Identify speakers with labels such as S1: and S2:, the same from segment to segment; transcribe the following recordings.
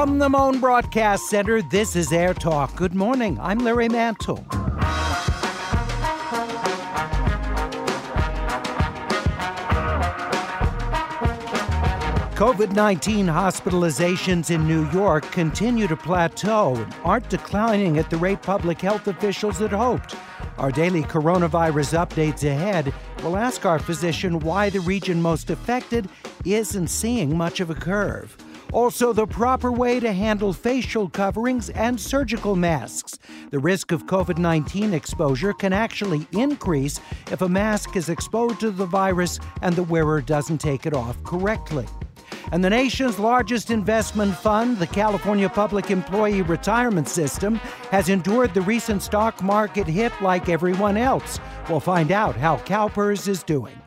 S1: From the Mohn Broadcast Center, this is Air Talk. Good morning. I'm Larry Mantle. COVID 19 hospitalizations in New York continue to plateau and aren't declining at the rate public health officials had hoped. Our daily coronavirus updates ahead will ask our physician why the region most affected isn't seeing much of a curve. Also, the proper way to handle facial coverings and surgical masks. The risk of COVID 19 exposure can actually increase if a mask is exposed to the virus and the wearer doesn't take it off correctly. And the nation's largest investment fund, the California Public Employee Retirement System, has endured the recent stock market hit like everyone else. We'll find out how CalPERS is doing.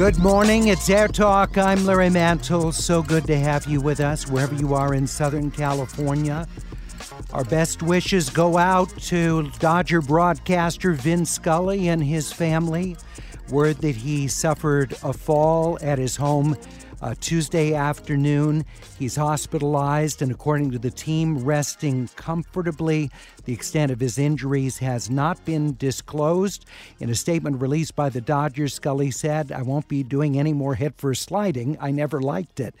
S1: Good morning. It's Air Talk. I'm Larry Mantle. So good to have you with us wherever you are in Southern California. Our best wishes go out to Dodger broadcaster Vin Scully and his family. Word that he suffered a fall at his home uh, Tuesday afternoon. He's hospitalized and, according to the team, resting comfortably. The extent of his injuries has not been disclosed. In a statement released by the Dodgers, Scully said, I won't be doing any more hit for sliding. I never liked it.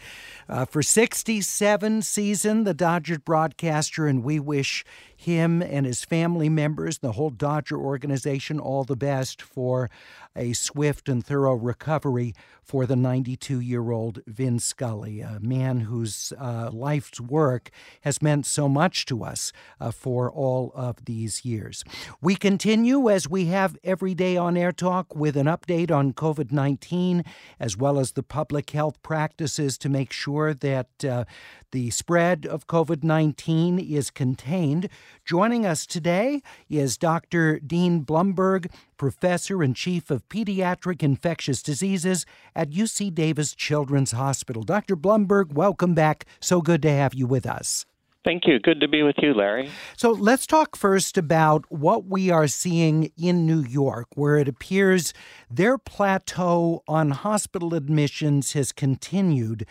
S1: Uh, for 67 season, the Dodgers broadcaster, and we wish him and his family members, the whole Dodger organization, all the best for a swift and thorough recovery for the 92 year old Vin Scully, a man whose uh, life's work has meant so much to us uh, for all of these years. We continue as we have every day on Air Talk with an update on COVID 19 as well as the public health practices to make sure that uh, the spread of COVID 19 is contained. Joining us today is Dr. Dean Blumberg, professor and chief of pediatric infectious diseases at UC Davis Children's Hospital. Dr. Blumberg, welcome back. So good to have you with us.
S2: Thank you. Good to be with you, Larry.
S1: So let's talk first about what we are seeing in New York, where it appears their plateau on hospital admissions has continued,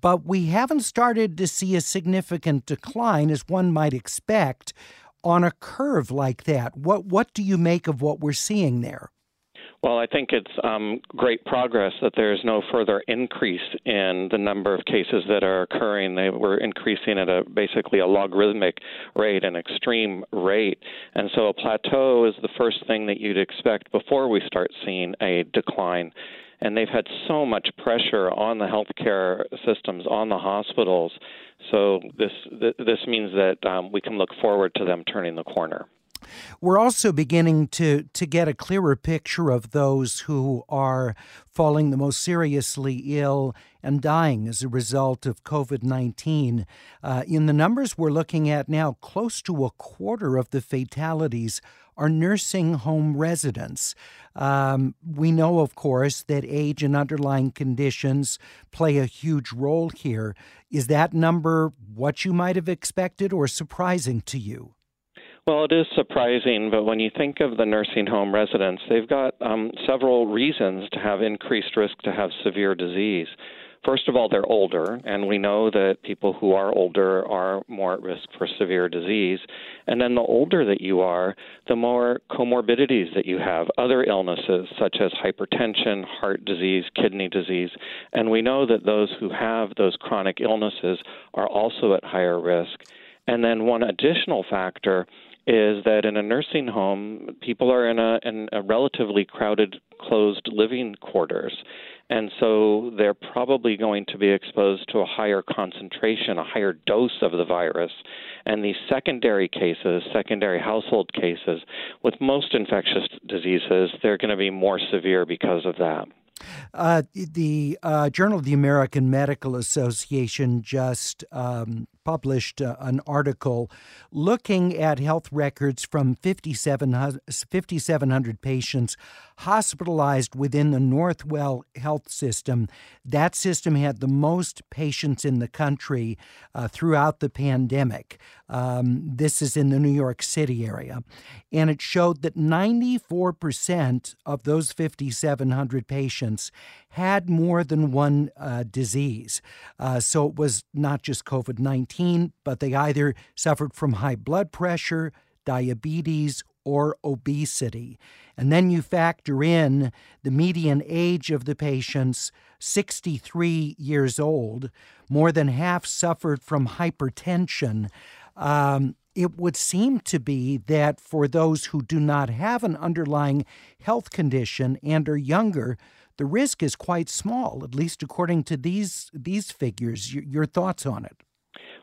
S1: but we haven't started to see a significant decline as one might expect on a curve like that. What what do you make of what we're seeing there?
S2: Well, I think it's um, great progress that there's no further increase in the number of cases that are occurring. They were increasing at a basically a logarithmic rate, an extreme rate, and so a plateau is the first thing that you'd expect before we start seeing a decline. And they've had so much pressure on the healthcare systems, on the hospitals. So this this means that um, we can look forward to them turning the corner.
S1: We're also beginning to, to get a clearer picture of those who are falling the most seriously ill and dying as a result of COVID 19. Uh, in the numbers we're looking at now, close to a quarter of the fatalities are nursing home residents. Um, we know, of course, that age and underlying conditions play a huge role here. Is that number what you might have expected or surprising to you?
S2: Well, it is surprising, but when you think of the nursing home residents, they've got um, several reasons to have increased risk to have severe disease. First of all, they're older, and we know that people who are older are more at risk for severe disease. And then the older that you are, the more comorbidities that you have, other illnesses such as hypertension, heart disease, kidney disease. And we know that those who have those chronic illnesses are also at higher risk. And then one additional factor is that in a nursing home, people are in a, in a relatively crowded, closed living quarters. And so they're probably going to be exposed to a higher concentration, a higher dose of the virus. And these secondary cases, secondary household cases, with most infectious diseases, they're going to be more severe because of that.
S1: Uh, the uh, Journal of the American Medical Association just um, published uh, an article looking at health records from 5,700 patients hospitalized within the Northwell Health System. That system had the most patients in the country uh, throughout the pandemic. Um, this is in the New York City area. And it showed that 94% of those 5,700 patients had more than one uh, disease. Uh, so it was not just COVID 19, but they either suffered from high blood pressure, diabetes, or obesity. And then you factor in the median age of the patients, 63 years old. More than half suffered from hypertension. Um, it would seem to be that for those who do not have an underlying health condition and are younger, the risk is quite small, at least according to these these figures. Your, your thoughts on it?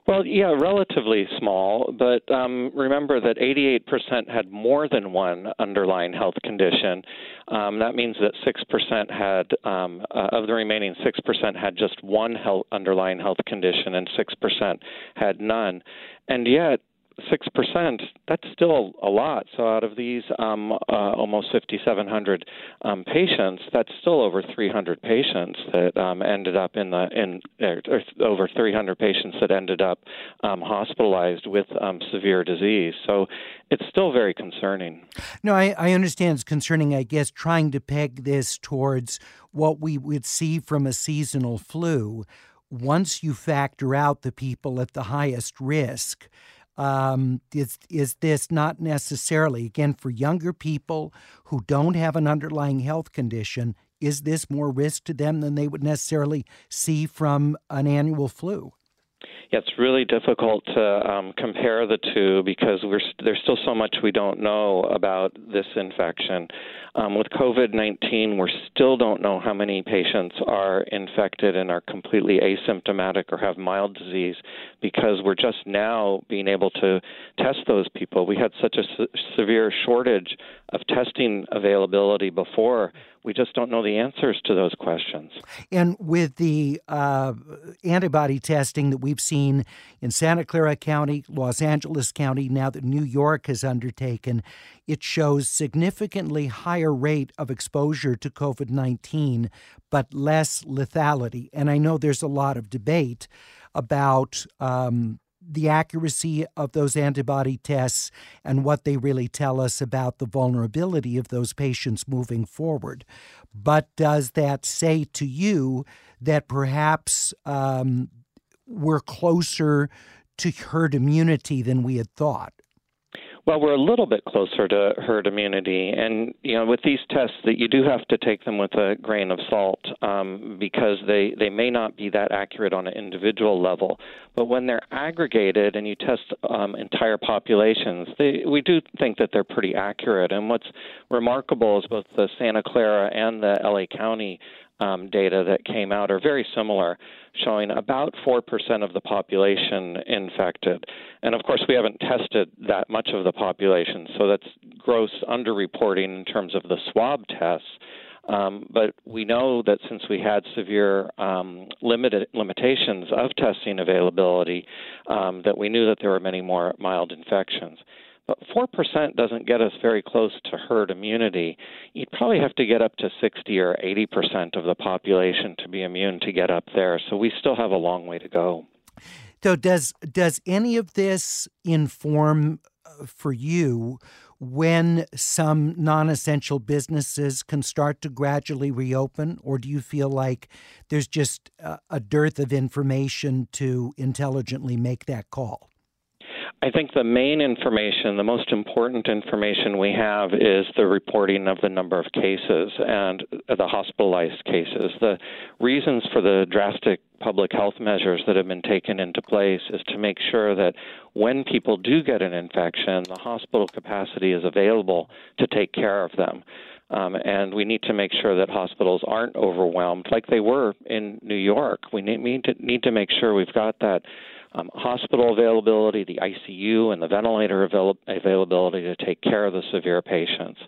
S2: Well, yeah, relatively small, but um, remember that 88% had more than one underlying health condition. Um, that means that 6% had, um, uh, of the remaining 6%, had just one health, underlying health condition, and 6% had none. And yet, six percent, that's still a lot. So out of these um, uh, almost 5,700 um, patients, that's still over 300 patients that um, ended up in the in or over 300 patients that ended up um, hospitalized with um, severe disease. So it's still very concerning.
S1: No, I, I understand it's concerning. I guess trying to peg this towards what we would see from a seasonal flu. Once you factor out the people at the highest risk, um, is is this not necessarily again for younger people who don't have an underlying health condition? Is this more risk to them than they would necessarily see from an annual flu?
S2: Yeah, it's really difficult to um, compare the two because there's still so much we don't know about this infection. Um, with COVID 19, we still don't know how many patients are infected and are completely asymptomatic or have mild disease because we're just now being able to test those people. We had such a se- severe shortage of testing availability before we just don't know the answers to those questions.
S1: And with the uh, antibody testing that we've seen in Santa Clara County, Los Angeles County, now that New York has undertaken, it shows significantly higher rate of exposure to COVID 19, but less lethality. And I know there's a lot of debate about um, the accuracy of those antibody tests and what they really tell us about the vulnerability of those patients moving forward. But does that say to you that perhaps um, we're closer to herd immunity than we had thought?
S2: Well, we're a little bit closer to herd immunity, and you know, with these tests, that you do have to take them with a grain of salt um, because they they may not be that accurate on an individual level. But when they're aggregated and you test um, entire populations, they, we do think that they're pretty accurate. And what's remarkable is both the Santa Clara and the LA County um, data that came out are very similar, showing about 4% of the population infected. And of course, we haven't tested that much of the population, so that's gross underreporting in terms of the swab tests. Um, but we know that since we had severe um, limited limitations of testing availability, um, that we knew that there were many more mild infections. But 4% doesn't get us very close to herd immunity. You'd probably have to get up to 60 or 80% of the population to be immune to get up there. So we still have a long way to go.
S1: So does does any of this inform uh, for you when some non-essential businesses can start to gradually reopen or do you feel like there's just a dearth of information to intelligently make that call?
S2: I think the main information, the most important information we have is the reporting of the number of cases and the hospitalized cases. The reasons for the drastic public health measures that have been taken into place is to make sure that when people do get an infection, the hospital capacity is available to take care of them. Um, and we need to make sure that hospitals aren't overwhelmed like they were in New York. We need, need to need to make sure we've got that um, hospital availability, the ICU, and the ventilator avail- availability to take care of the severe patients.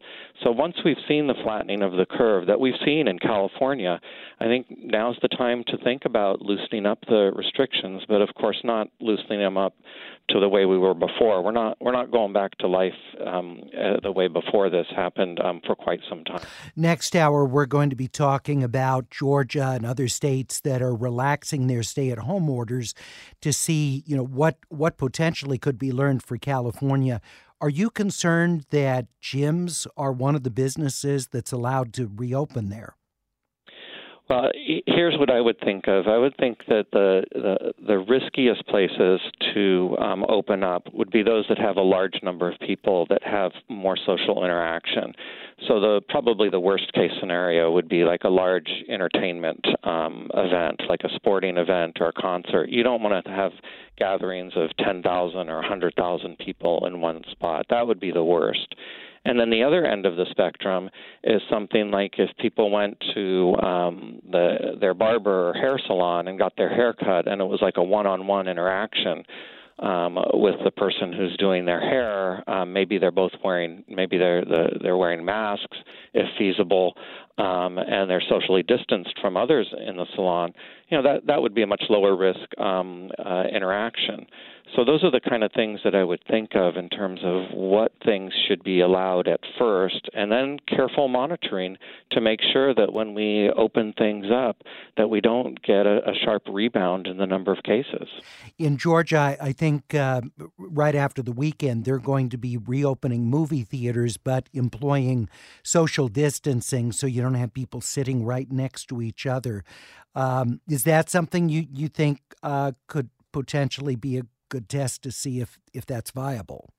S2: So once we've seen the flattening of the curve that we've seen in California, I think now's the time to think about loosening up the restrictions, but of course not loosening them up to the way we were before. We're not we're not going back to life um, uh, the way before this happened um, for quite some time.
S1: Next hour, we're going to be talking about Georgia and other states that are relaxing their stay-at-home orders to see you know what what potentially could be learned for California. Are you concerned that gyms are one of the businesses that's allowed to reopen there?
S2: Well, here's what I would think of. I would think that the the, the riskiest places to um, open up would be those that have a large number of people that have more social interaction. So the probably the worst case scenario would be like a large entertainment um, event, like a sporting event or a concert. You don't want to have gatherings of 10,000 or 100,000 people in one spot. That would be the worst. And then the other end of the spectrum is something like if people went to um, the their barber or hair salon and got their hair cut, and it was like a one-on-one interaction um, with the person who's doing their hair. Um, maybe they're both wearing maybe they're the, they're wearing masks if feasible, um, and they're socially distanced from others in the salon. You know that that would be a much lower risk um, uh, interaction. So those are the kind of things that I would think of in terms of what things should be allowed at first, and then careful monitoring to make sure that when we open things up, that we don't get a, a sharp rebound in the number of cases.
S1: In Georgia, I think uh, right after the weekend, they're going to be reopening movie theaters, but employing social distancing so you don't have people sitting right next to each other. Um, is that something you you think uh, could potentially be a good test to see if if that's viable.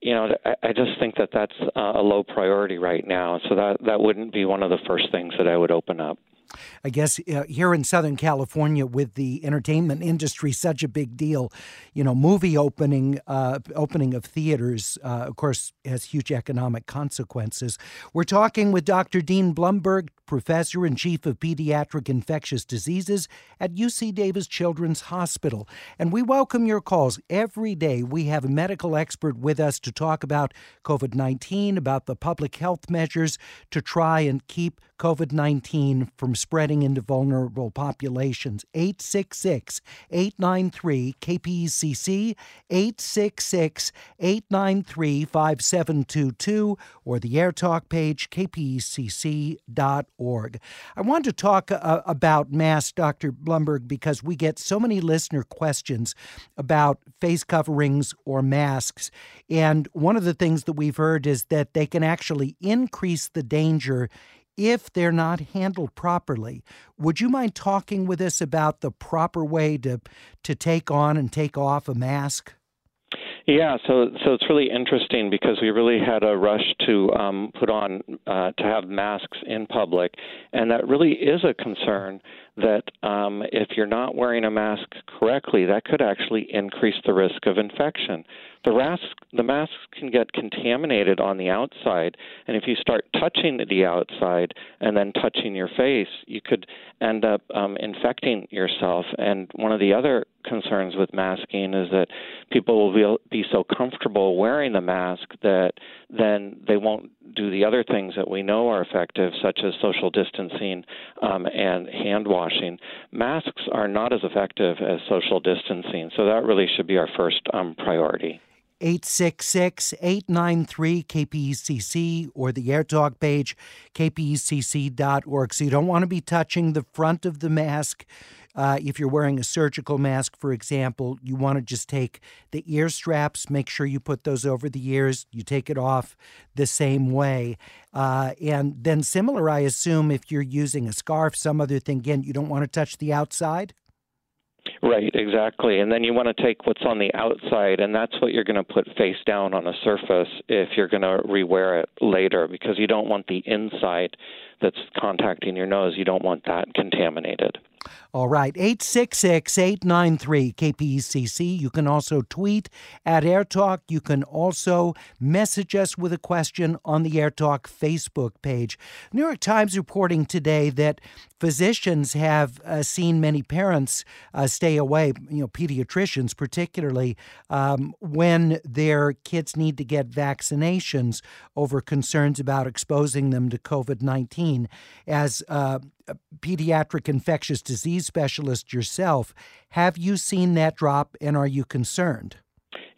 S2: You know, I just think that that's uh, a low priority right now. So that that wouldn't be one of the first things that I would open up.
S1: I guess uh, here in Southern California, with the entertainment industry such a big deal, you know, movie opening, uh, opening of theaters, uh, of course, has huge economic consequences. We're talking with Dr. Dean Blumberg, professor and chief of pediatric infectious diseases at UC Davis Children's Hospital, and we welcome your calls every day. We have a medical expert with us to talk about COVID nineteen, about the public health measures to try and keep COVID 19 from spreading into vulnerable populations. 866 893 KPCC, 866 893 5722, or the AirTalk page, kpcc.org. I want to talk uh, about masks, Dr. Blumberg, because we get so many listener questions about face coverings or masks. And one of the things that we've heard is that they can actually increase the danger if they're not handled properly. Would you mind talking with us about the proper way to to take on and take off a mask?
S2: Yeah, so so it's really interesting because we really had a rush to um, put on uh, to have masks in public, and that really is a concern. That um, if you're not wearing a mask correctly, that could actually increase the risk of infection the mask the masks can get contaminated on the outside and if you start touching the outside and then touching your face you could end up um, infecting yourself and one of the other concerns with masking is that people will be, be so comfortable wearing the mask that then they won't do the other things that we know are effective, such as social distancing um, and hand washing. Masks are not as effective as social distancing, so that really should be our first um, priority.
S1: 866 893 KPCC or the AirTalk page, kpcc.org. So you don't want to be touching the front of the mask. Uh, if you're wearing a surgical mask, for example, you want to just take the ear straps, make sure you put those over the ears, you take it off the same way. Uh, and then, similar, I assume, if you're using a scarf, some other thing, again, you don't want to touch the outside?
S2: Right, exactly. And then you want to take what's on the outside, and that's what you're going to put face down on a surface if you're going to rewear it later, because you don't want the inside that's contacting your nose, you don't want that contaminated.
S1: All right, 866 893 KPCC. You can also tweet at AirTalk. You can also message us with a question on the AirTalk Facebook page. New York Times reporting today that physicians have uh, seen many parents uh, stay away, you know, pediatricians particularly, um, when their kids need to get vaccinations over concerns about exposing them to COVID 19. As a pediatric infectious disease specialist yourself, have you seen that drop and are you concerned?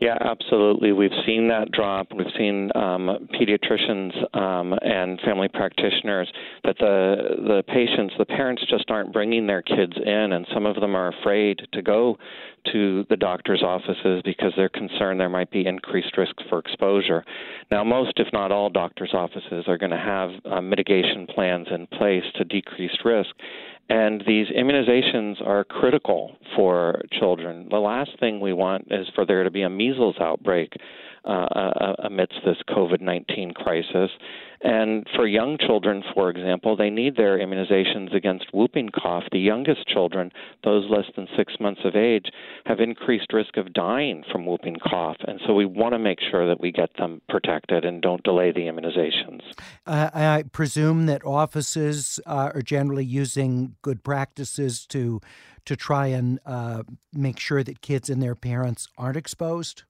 S2: Yeah, absolutely. We've seen that drop. We've seen um, pediatricians um, and family practitioners that the the patients, the parents, just aren't bringing their kids in, and some of them are afraid to go to the doctor's offices because they're concerned there might be increased risk for exposure. Now, most, if not all, doctors' offices are going to have uh, mitigation plans in place to decrease risk. And these immunizations are critical for children. The last thing we want is for there to be a measles outbreak uh, uh amidst this COVID 19 crisis. And for young children, for example, they need their immunizations against whooping cough. The youngest children, those less than six months of age, have increased risk of dying from whooping cough. And so we want to make sure that we get them protected and don't delay the immunizations.
S1: Uh, I presume that offices uh, are generally using good practices to to try and uh, make sure that kids and their parents aren't exposed.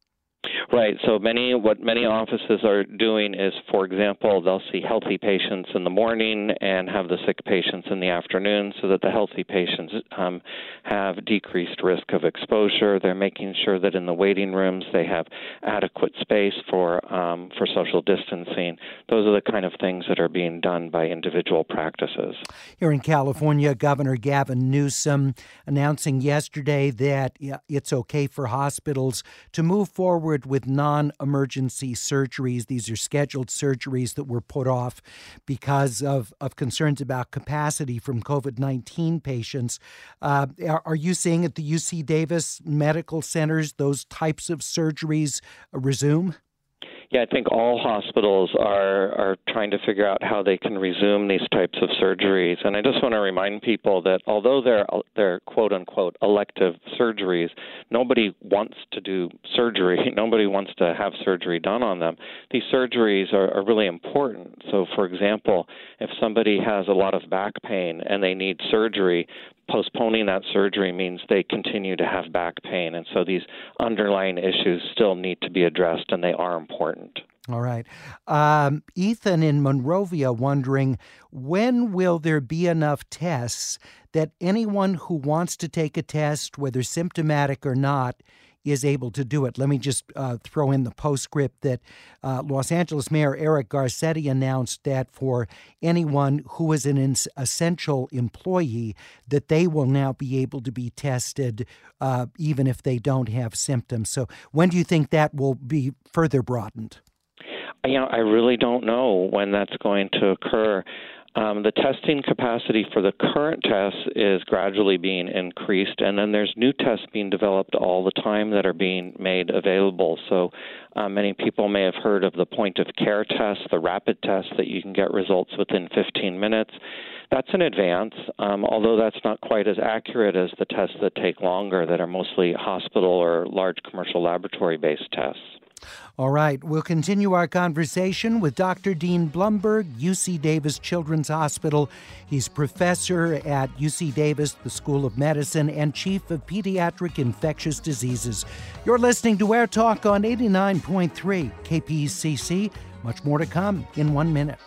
S2: Right. So many what many offices are doing is, for example, they'll see healthy patients in the morning and have the sick patients in the afternoon, so that the healthy patients um, have decreased risk of exposure. They're making sure that in the waiting rooms they have adequate space for um, for social distancing. Those are the kind of things that are being done by individual practices.
S1: Here in California, Governor Gavin Newsom announcing yesterday that it's okay for hospitals to move forward with with non emergency surgeries. These are scheduled surgeries that were put off because of, of concerns about capacity from COVID 19 patients. Uh, are, are, you seeing at the UC Davis medical centers those types of surgeries resume?
S2: Yeah, I think all hospitals are are trying to figure out how they can resume these types of surgeries. And I just want to remind people that although they're they're quote unquote elective surgeries, nobody wants to do surgery. Nobody wants to have surgery done on them. These surgeries are, are really important. So, for example, if somebody has a lot of back pain and they need surgery, postponing that surgery means they continue to have back pain. And so these underlying issues still need to be addressed, and they are important.
S1: All right. Um, Ethan in Monrovia wondering when will there be enough tests that anyone who wants to take a test, whether symptomatic or not, is able to do it. Let me just uh, throw in the postscript that uh, Los Angeles Mayor Eric Garcetti announced that for anyone who is an essential employee, that they will now be able to be tested uh, even if they don't have symptoms. So, when do you think that will be further broadened?
S2: You know, I really don't know when that's going to occur. Um, the testing capacity for the current tests is gradually being increased, and then there's new tests being developed all the time that are being made available. So uh, many people may have heard of the point of care test, the rapid test that you can get results within 15 minutes. That's an advance, um, although that's not quite as accurate as the tests that take longer, that are mostly hospital or large commercial laboratory based tests.
S1: All right, we'll continue our conversation with Dr. Dean Blumberg, UC Davis Children's Hospital. He's professor at UC Davis, the School of Medicine, and chief of pediatric infectious diseases. You're listening to Air Talk on 89.3 KPCC. Much more to come in one minute.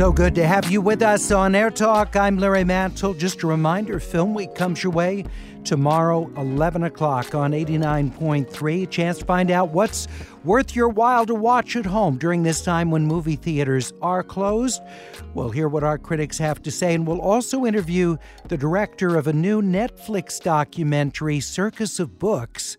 S1: So good to have you with us on Air Talk. I'm Larry Mantle. Just a reminder Film Week comes your way tomorrow, 11 o'clock on 89.3. A chance to find out what's worth your while to watch at home during this time when movie theaters are closed. We'll hear what our critics have to say, and we'll also interview the director of a new Netflix documentary, Circus of Books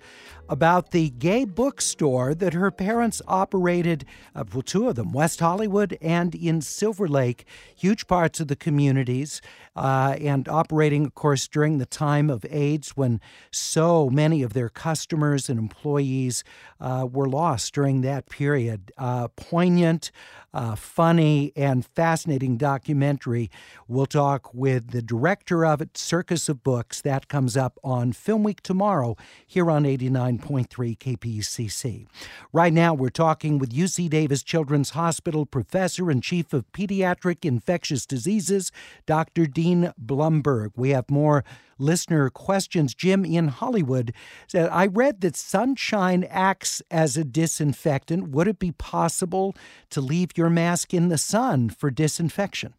S1: about the gay bookstore that her parents operated, uh, well, two of them, West Hollywood and in Silver Lake, huge parts of the communities, uh, and operating, of course, during the time of AIDS when so many of their customers and employees uh, were lost during that period. Uh, poignant, uh, funny and fascinating documentary. We'll talk with the director of it, Circus of Books. That comes up on Film Week tomorrow here on 89.3 KPCC. Right now, we're talking with UC Davis Children's Hospital professor and chief of pediatric infectious diseases, Dr. Dean Blumberg. We have more listener questions. Jim in Hollywood said, I read that sunshine acts as a disinfectant. Would it be possible to leave your mask in the sun for disinfection?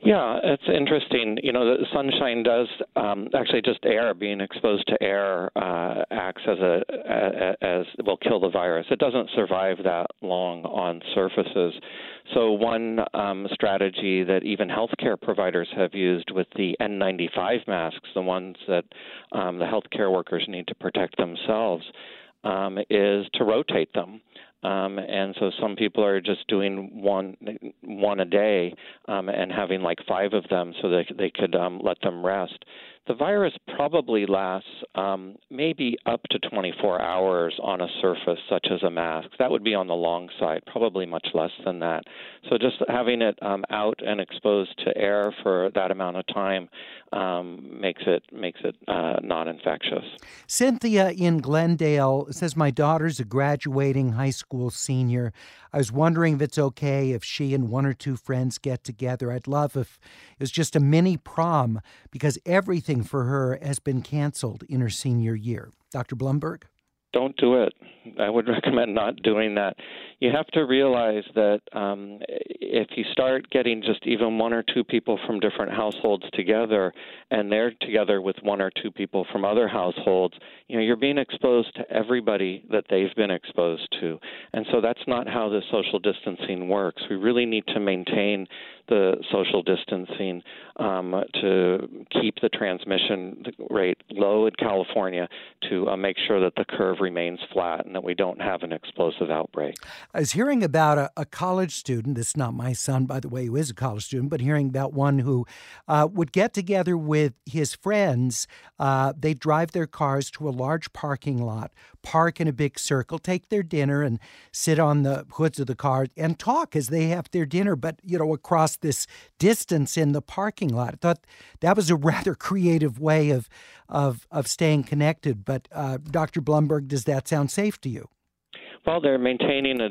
S2: Yeah, it's interesting. You know, the sunshine does um, actually just air being exposed to air uh, acts as a, as will kill the virus. It doesn't survive that long on surfaces. So one um, strategy that even healthcare providers have used with the N95 masks, the ones that um, the healthcare workers need to protect themselves, um, is to rotate them. Um, and so some people are just doing one one a day um, and having like five of them so that they could um, let them rest. The virus probably lasts um, maybe up to 24 hours on a surface such as a mask. That would be on the long side, probably much less than that. So just having it um, out and exposed to air for that amount of time um, makes it makes it uh, not infectious.
S1: Cynthia in Glendale says my daughter's a graduating high school senior. I was wondering if it's okay if she and one or two friends get together. I'd love if it was just a mini prom because everything for her has been canceled in her senior year. Dr. Blumberg?
S2: Don't do it. I would recommend not doing that. You have to realize that um, if you start getting just even one or two people from different households together, and they're together with one or two people from other households, you know you're being exposed to everybody that they've been exposed to, and so that's not how the social distancing works. We really need to maintain the social distancing um, to keep the transmission rate low in California to uh, make sure that the curve remains flat and that we don't have an explosive outbreak.
S1: I was hearing about a, a college student. This is not my son, by the way, who is a college student, but hearing about one who uh, would get together with his friends. Uh, they drive their cars to a large parking lot, park in a big circle, take their dinner, and sit on the hoods of the car and talk as they have their dinner, but, you know, across this distance in the parking lot. I thought that was a rather creative way of, of, of staying connected. But, uh, Dr. Blumberg, does that sound safe to you?
S2: Well, they're maintaining a.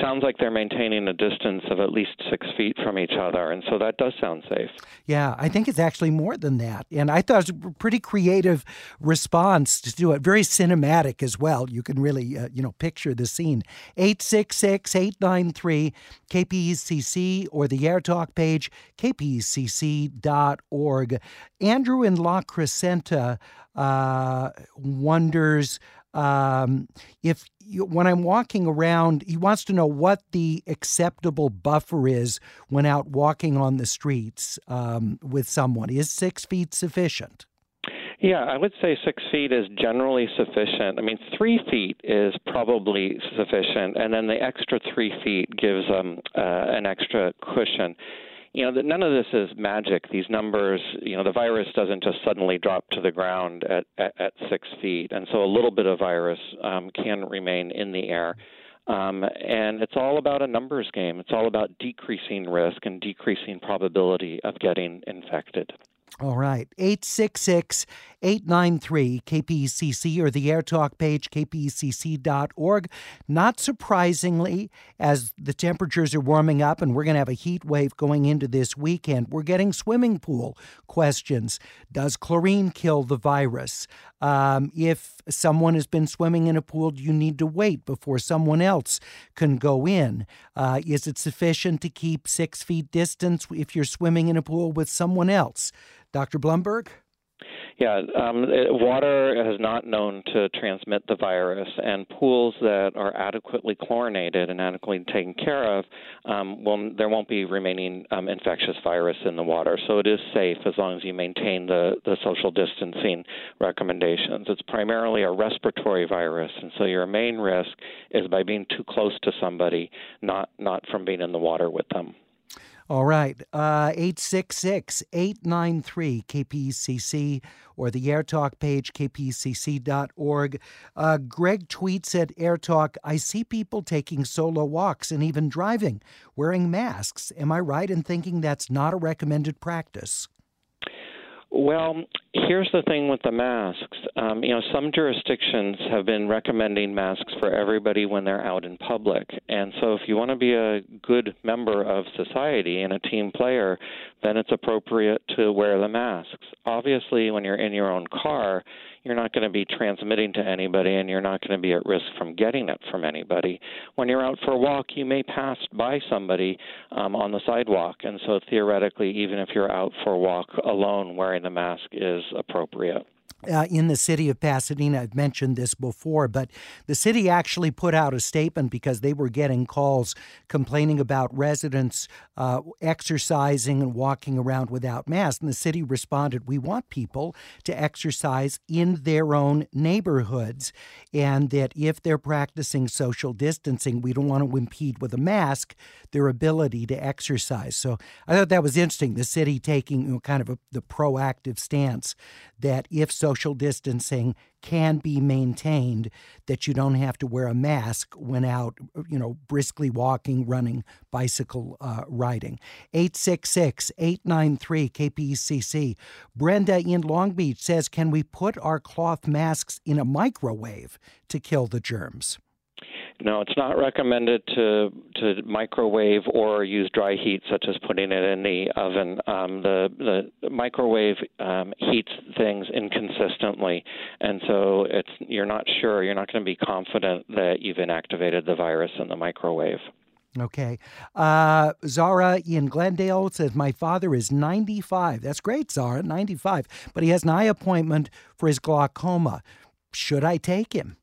S2: Sounds like they're maintaining a distance of at least six feet from each other, and so that does sound safe.
S1: Yeah, I think it's actually more than that, and I thought it was a pretty creative response to do it. Very cinematic as well. You can really, uh, you know, picture the scene. 866-893 KPCC or the Air Talk page kpcc.org. Andrew in La Crescenta uh, wonders um, if when I'm walking around, he wants to know what the acceptable buffer is when out walking on the streets um, with someone. Is six feet sufficient?
S2: Yeah, I would say six feet is generally sufficient. I mean, three feet is probably sufficient, and then the extra three feet gives um, uh, an extra cushion you know, none of this is magic. These numbers, you know, the virus doesn't just suddenly drop to the ground at, at, at six feet. And so a little bit of virus um, can remain in the air. Um, and it's all about a numbers game. It's all about decreasing risk and decreasing probability of getting infected.
S1: All right. 866 893 KPCC or the AirTalk page, kpcc.org. Not surprisingly, as the temperatures are warming up and we're going to have a heat wave going into this weekend, we're getting swimming pool questions. Does chlorine kill the virus? Um, if someone has been swimming in a pool, do you need to wait before someone else can go in? Uh, is it sufficient to keep six feet distance if you're swimming in a pool with someone else? Dr. Blumberg?
S2: Yeah, um, water is not known to transmit the virus, and pools that are adequately chlorinated and adequately taken care of, um, will, there won't be remaining um, infectious virus in the water. So it is safe as long as you maintain the, the social distancing recommendations. It's primarily a respiratory virus, and so your main risk is by being too close to somebody, not not from being in the water with them.
S1: All right. Uh, 866 893 KPCC or the AirTalk page, kpcc.org. Uh, Greg tweets at AirTalk I see people taking solo walks and even driving wearing masks. Am I right in thinking that's not a recommended practice?
S2: Well, here's the thing with the masks. Um, you know, some jurisdictions have been recommending masks for everybody when they're out in public. And so, if you want to be a good member of society and a team player, then it's appropriate to wear the masks. Obviously, when you're in your own car, you're not going to be transmitting to anybody and you're not going to be at risk from getting it from anybody. When you're out for a walk, you may pass by somebody um, on the sidewalk. And so theoretically, even if you're out for a walk alone, wearing the mask is appropriate
S1: uh, in the city of Pasadena. I've mentioned this before, but the city actually put out a statement because they were getting calls complaining about residents uh, exercising and walking around without masks. And the city responded, We want people to exercise in their own neighborhoods, and that if they're practicing social distancing, we don't want to impede with a mask their ability to exercise. So I thought that was interesting. The city taking you know, kind of a, the proactive stance that if social distancing can be maintained, that you don't have to wear a mask when out, you know, briskly walking, running, bicycle uh, riding. 866 893 KPCC. Brenda in Long Beach says, Can we put our cloth masks in a microwave to kill the germs?
S2: No, it's not recommended to to microwave or use dry heat, such as putting it in the oven. Um, the the microwave um, heats things inconsistently, and so it's you're not sure. You're not going to be confident that you've inactivated the virus in the microwave.
S1: Okay. Uh, Zara in Glendale says, My father is 95. That's great, Zara, 95. But he has an eye appointment for his glaucoma. Should I take him?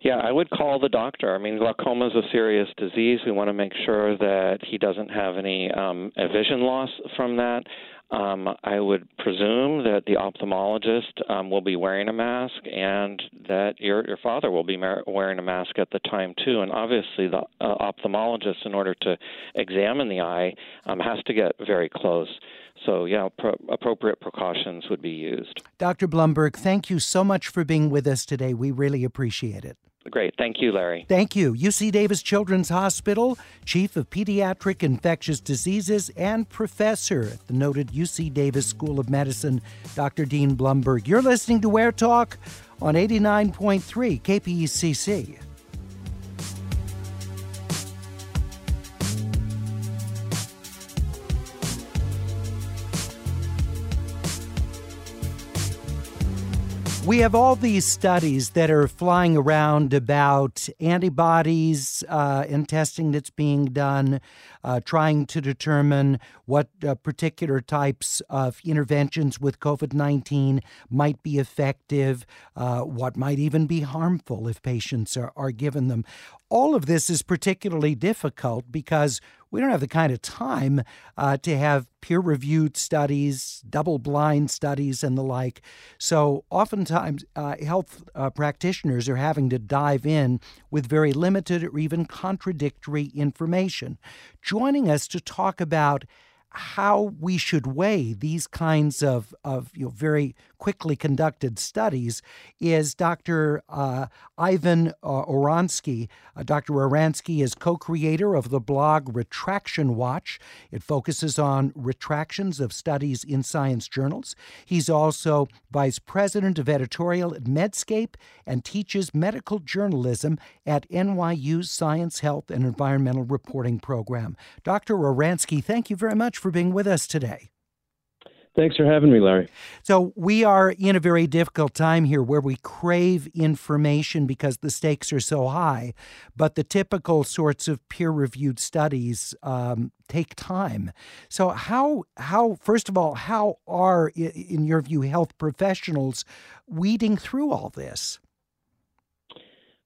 S2: Yeah, I would call the doctor. I mean, glaucoma is a serious disease. We want to make sure that he doesn't have any um, vision loss from that. Um, I would presume that the ophthalmologist um, will be wearing a mask, and that your your father will be wearing a mask at the time too. And obviously, the uh, ophthalmologist, in order to examine the eye, um, has to get very close. So, yeah, pro- appropriate precautions would be used.
S1: Dr. Blumberg, thank you so much for being with us today. We really appreciate it.
S2: Great. Thank you, Larry.
S1: Thank you. UC Davis Children's Hospital, Chief of Pediatric Infectious Diseases and Professor at the noted UC Davis School of Medicine, Dr. Dean Blumberg. You're listening to Air Talk on 89.3 KPCC. We have all these studies that are flying around about antibodies uh, and testing that's being done, uh, trying to determine what uh, particular types of interventions with COVID 19 might be effective, uh, what might even be harmful if patients are, are given them. All of this is particularly difficult because we don't have the kind of time uh, to have peer reviewed studies, double blind studies, and the like. So, oftentimes, uh, health uh, practitioners are having to dive in with very limited or even contradictory information. Joining us to talk about how we should weigh these kinds of, of you know, very quickly conducted studies is Dr. Uh, Ivan uh, Oransky. Uh, Dr. Oransky is co creator of the blog Retraction Watch. It focuses on retractions of studies in science journals. He's also vice president of editorial at Medscape and teaches medical journalism at NYU's Science, Health, and Environmental Reporting Program. Dr. Oransky, thank you very much for being with us today.
S3: Thanks for having me, Larry.
S1: So, we are in a very difficult time here where we crave information because the stakes are so high, but the typical sorts of peer reviewed studies um, take time. So, how, how, first of all, how are, in your view, health professionals weeding through all this?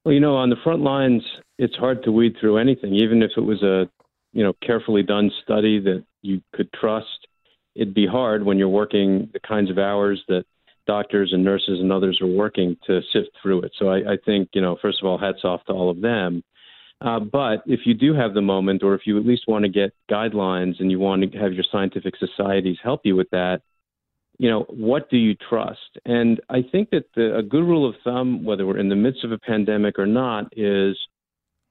S3: Well, you know, on the front lines, it's hard to weed through anything, even if it was a, you know, carefully done study that you could trust it'd be hard when you're working the kinds of hours that doctors and nurses and others are working to sift through it. So I, I think, you know, first of all, hats off to all of them. Uh, but if you do have the moment, or if you at least want to get guidelines and you want to have your scientific societies help you with that, you know, what do you trust? And I think that the, a good rule of thumb, whether we're in the midst of a pandemic or not, is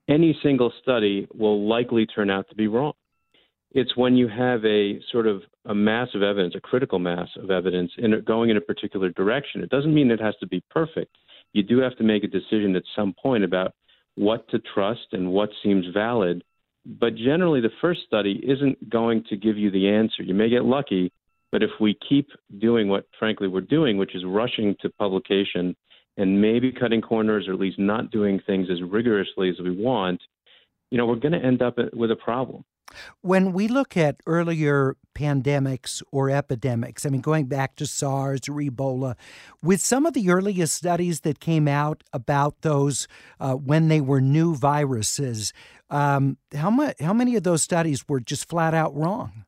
S3: any single study will likely turn out to be wrong. It's when you have a sort of a mass of evidence, a critical mass of evidence, in going in a particular direction. It doesn't mean it has to be perfect. You do have to make a decision at some point about what to trust and what seems valid. But generally, the first study isn't going to give you the answer. You may get lucky, but if we keep doing what, frankly, we're doing, which is rushing to publication and maybe cutting corners or at least not doing things as rigorously as we want, you know, we're going to end up uh, with a problem.
S1: When we look at earlier pandemics or epidemics, I mean, going back to SARS or Ebola, with some of the earliest studies that came out about those uh, when they were new viruses, um, how, much, how many of those studies were just flat out wrong?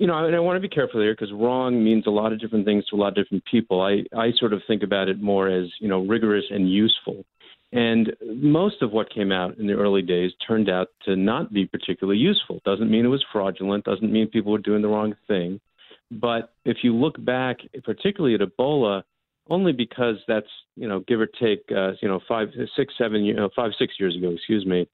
S3: you know, and I want to be careful here because wrong means a lot of different things to a lot of different people. I, I sort of think about it more as, you know, rigorous and useful. And most of what came out in the early days turned out to not be particularly useful. Doesn't mean it was fraudulent, doesn't mean people were doing the wrong thing. But if you look back, particularly at Ebola, only because that's, you know, give or take, uh, you know, five, six, seven, you know, five, six years ago, excuse me,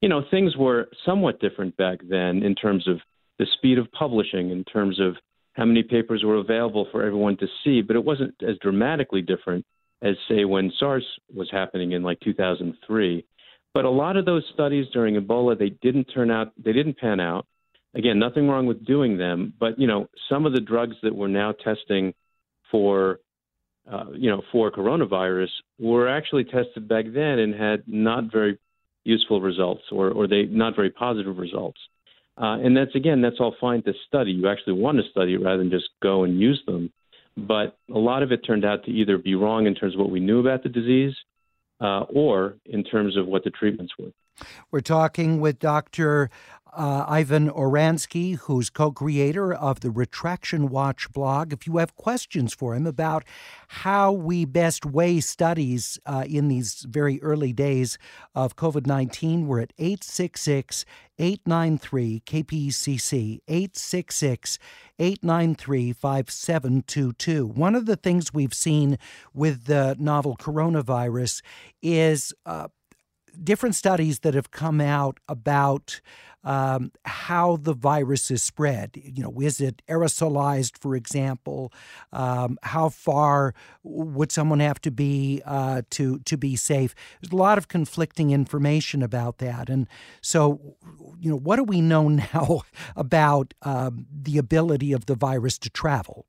S3: you know, things were somewhat different back then in terms of the speed of publishing in terms of how many papers were available for everyone to see, but it wasn't as dramatically different as, say, when SARS was happening in like 2003. But a lot of those studies during Ebola, they didn't turn out, they didn't pan out. Again, nothing wrong with doing them, but you know, some of the drugs that we're now testing for, uh, you know, for coronavirus were actually tested back then and had not very useful results, or or they not very positive results. Uh, and that's again, that's all fine to study. You actually want to study rather than just go and use them. But a lot of it turned out to either be wrong in terms of what we knew about the disease, uh, or in terms of what the treatments were.
S1: We're talking with Dr uh, Ivan Oransky, who's co creator of the Retraction Watch blog. If you have questions for him about how we best weigh studies uh, in these very early days of COVID 19, we're at 866 893 KPCC, 866 893 5722. One of the things we've seen with the novel coronavirus is uh, different studies that have come out about um, how the virus is spread. You know, is it aerosolized, for example? Um, how far would someone have to be uh, to to be safe? There's a lot of conflicting information about that, and so you know, what do we know now about um, the ability of the virus to travel?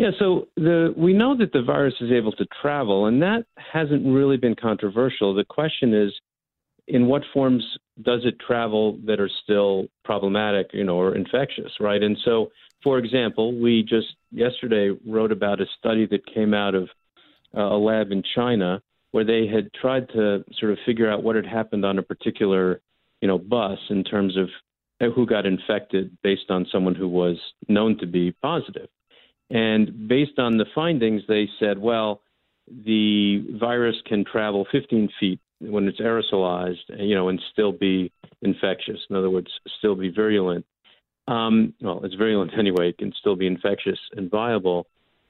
S3: Yeah, so the we know that the virus is able to travel, and that hasn't really been controversial. The question is, in what forms does it travel that are still problematic, you know, or infectious, right? And so, for example, we just yesterday wrote about a study that came out of uh, a lab in China where they had tried to sort of figure out what had happened on a particular, you know, bus in terms of who got infected based on someone who was known to be positive. And based on the findings, they said, well, the virus can travel 15 feet when it's aerosolized, you know, and still be infectious. In other words, still be virulent. Um, well, it's virulent anyway. It can still be infectious and viable.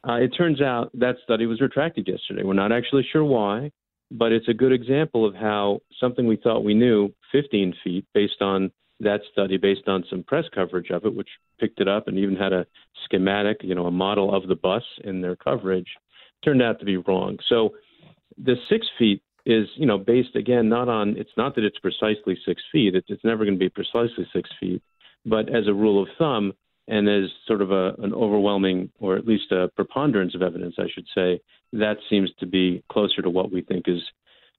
S3: Uh, it turns out that study was retracted yesterday. We're not actually sure why, but it's a good example of how something we thought we knew 15 feet based on that study based on some press coverage of it, which picked it up and even had a schematic, you know, a model of the bus in their coverage, turned out to be wrong. So the six feet is, you know, based again not on. It's not that it's precisely six feet. It's, it's never going to be precisely six feet, but as a rule of thumb, and as sort of a, an overwhelming, or at least a preponderance of evidence, I should say, that seems to be closer to what we think is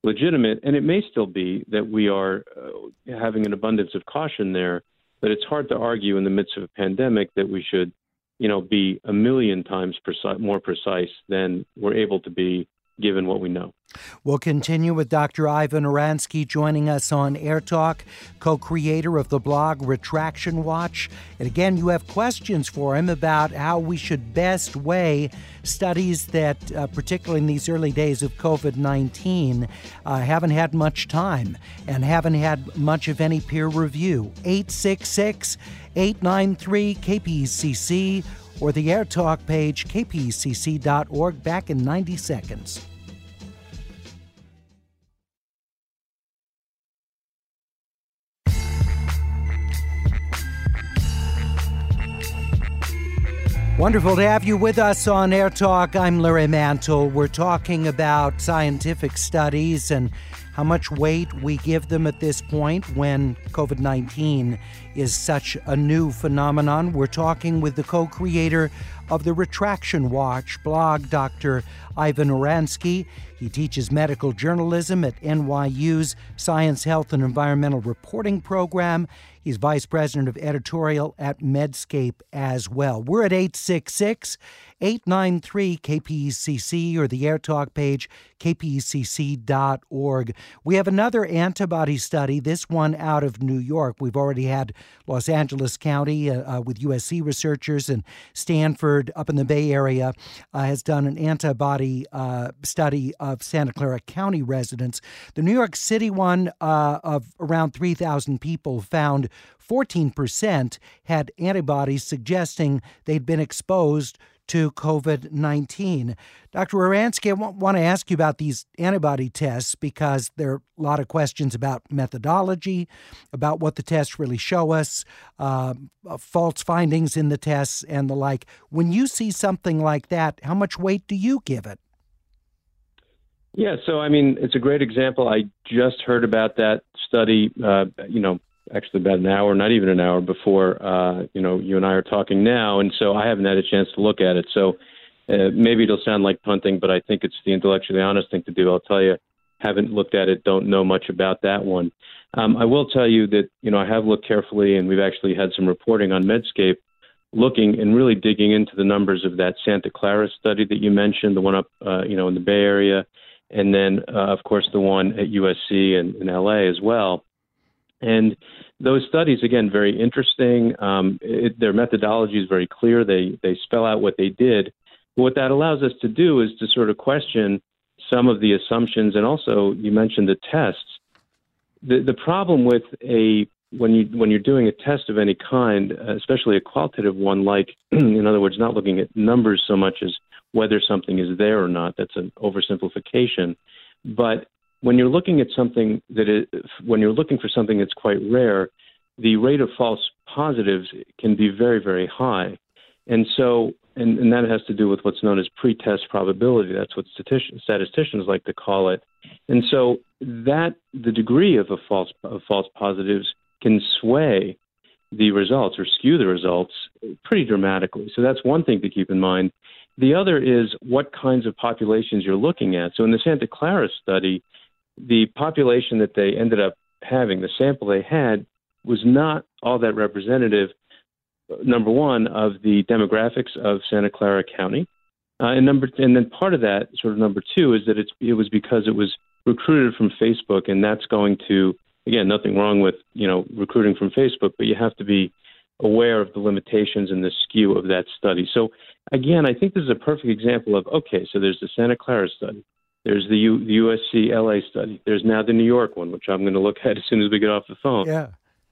S3: legitimate, and it may still be that we are uh, having an abundance of caution there. But it's hard to argue in the midst of a pandemic that we should, you know, be a million times precise, more precise than we're able to be given what we know.
S1: We'll continue with Dr. Ivan Oransky joining us on Air Talk, co creator of the blog Retraction Watch. And again, you have questions for him about how we should best weigh studies that, uh, particularly in these early days of COVID 19, uh, haven't had much time and haven't had much of any peer review. 866 893 KPCC or the Air Talk page, kpcc.org, back in 90 seconds. Wonderful to have you with us on Air Talk. I'm Larry Mantle. We're talking about scientific studies and how much weight we give them at this point when COVID 19 is such a new phenomenon. We're talking with the co creator of the Retraction Watch blog, Dr. Ivan Oransky. He teaches medical journalism at NYU's Science, Health, and Environmental Reporting program He's vice president of editorial at Medscape as well. We're at 866 893 KPCC or the AirTalk page, kpcc.org. We have another antibody study, this one out of New York. We've already had Los Angeles County uh, uh, with USC researchers, and Stanford up in the Bay Area uh, has done an antibody uh, study of Santa Clara County residents. The New York City one uh, of around 3,000 people found 14% had antibodies suggesting they'd been exposed to COVID 19. Dr. Oransky, I want to ask you about these antibody tests because there are a lot of questions about methodology, about what the tests really show us, uh, false findings in the tests, and the like. When you see something like that, how much weight do you give it?
S3: Yeah, so I mean, it's a great example. I just heard about that study, uh, you know, actually about an hour, not even an hour before uh, you know you and I are talking now, and so I haven't had a chance to look at it. So uh, maybe it'll sound like punting, but I think it's the intellectually honest thing to do. I'll tell you, haven't looked at it, don't know much about that one. Um, I will tell you that you know I have looked carefully, and we've actually had some reporting on Medscape, looking and really digging into the numbers of that Santa Clara study that you mentioned, the one up uh, you know in the Bay Area, and then uh, of course the one at USC and in LA as well. And those studies, again, very interesting. Um, it, their methodology is very clear. They they spell out what they did. What that allows us to do is to sort of question some of the assumptions, and also you mentioned the tests. The the problem with a when you when you're doing a test of any kind, especially a qualitative one, like in other words, not looking at numbers so much as whether something is there or not. That's an oversimplification. But when you're looking at something that is, when you're looking for something that's quite rare, the rate of false positives can be very, very high. And so, and, and that has to do with what's known as pretest probability. That's what statisticians, statisticians like to call it. And so that the degree of a false of false positives can sway the results or skew the results pretty dramatically. So that's one thing to keep in mind. The other is what kinds of populations you're looking at. So in the Santa Clara study, the population that they ended up having, the sample they had, was not all that representative, number one, of the demographics of Santa Clara County. Uh, and number, and then part of that, sort of number two, is that it's it was because it was recruited from Facebook, and that's going to again nothing wrong with you know recruiting from Facebook, but you have to be aware of the limitations and the skew of that study. So again, I think this is a perfect example of okay, so there's the Santa Clara study, there's the, U, the USC LA study. There's now the New York one, which I'm going to look at as soon as we get off the phone.
S1: Yeah.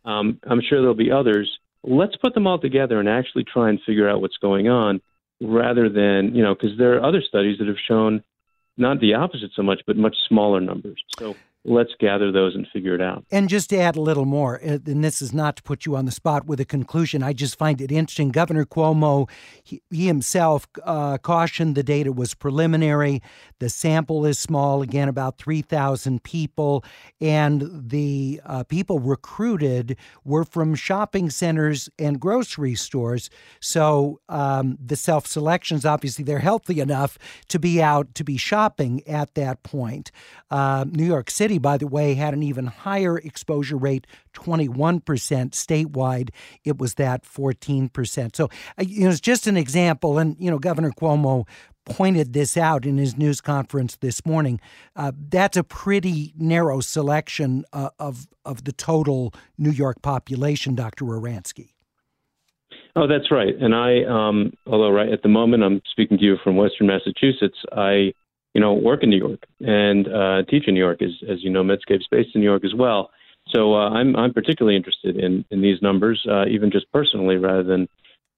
S3: Um, I'm sure there'll be others. Let's put them all together and actually try and figure out what's going on rather than, you know, because there are other studies that have shown not the opposite so much, but much smaller numbers. So let's gather those and figure it out.
S1: And just to add a little more, uh, and this is not to put you on the spot with a conclusion, I just find it interesting. Governor Cuomo, he, he himself uh, cautioned the data was preliminary. The sample is small, again, about 3,000 people. And the uh, people recruited were from shopping centers and grocery stores. So um, the self selections, obviously, they're healthy enough to be out to be shopping at that point. Uh, New York City, by the way, had an even higher exposure rate, 21% statewide. It was that 14%. So, uh, you know, it's just an example. And, you know, Governor Cuomo pointed this out in his news conference this morning. Uh, that's a pretty narrow selection uh, of of the total New York population, Dr. Oransky.
S3: Oh, that's right. And I, um, although right at the moment I'm speaking to you from Western Massachusetts, I, you know, work in New York and uh, teach in New York, as as you know, Medscape's based in New York as well. So uh, I'm I'm particularly interested in in these numbers, uh, even just personally, rather than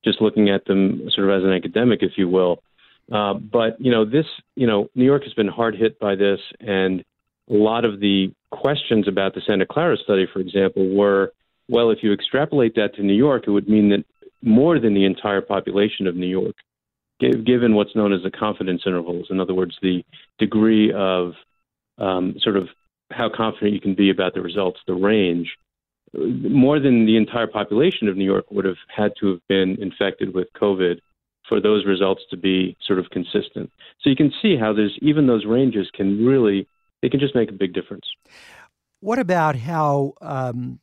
S3: just looking at them sort of as an academic, if you will. Uh, but you know, this you know, New York has been hard hit by this, and a lot of the questions about the Santa Clara study, for example, were, well, if you extrapolate that to New York, it would mean that more than the entire population of New York, given what's known as the confidence intervals. In other words, the degree of um, sort of how confident you can be about the results, the range, more than the entire population of New York would have had to have been infected with COVID for those results to be sort of consistent. So you can see how there's even those ranges can really they can just make a big difference.
S1: What about how um,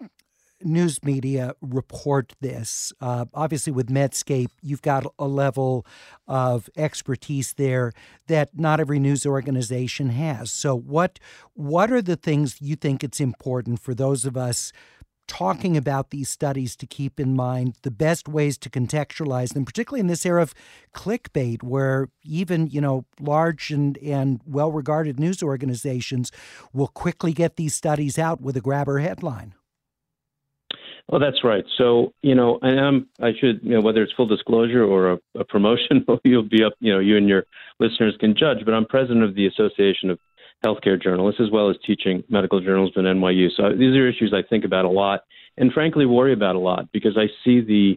S1: news media report this? Uh, obviously, with Medscape, you've got a level of expertise there that not every news organization has. So, what what are the things you think it's important for those of us? talking about these studies to keep in mind the best ways to contextualize them, particularly in this era of clickbait, where even you know large and and well regarded news organizations will quickly get these studies out with a grabber headline.
S3: Well, that's right. So, you know, I'm, I should, you know, whether it's full disclosure or a, a promotion, you'll be up, you know, you and your listeners can judge. But I'm president of the Association of Healthcare Journalists, as well as teaching medical journalism at NYU. So these are issues I think about a lot, and frankly worry about a lot because I see the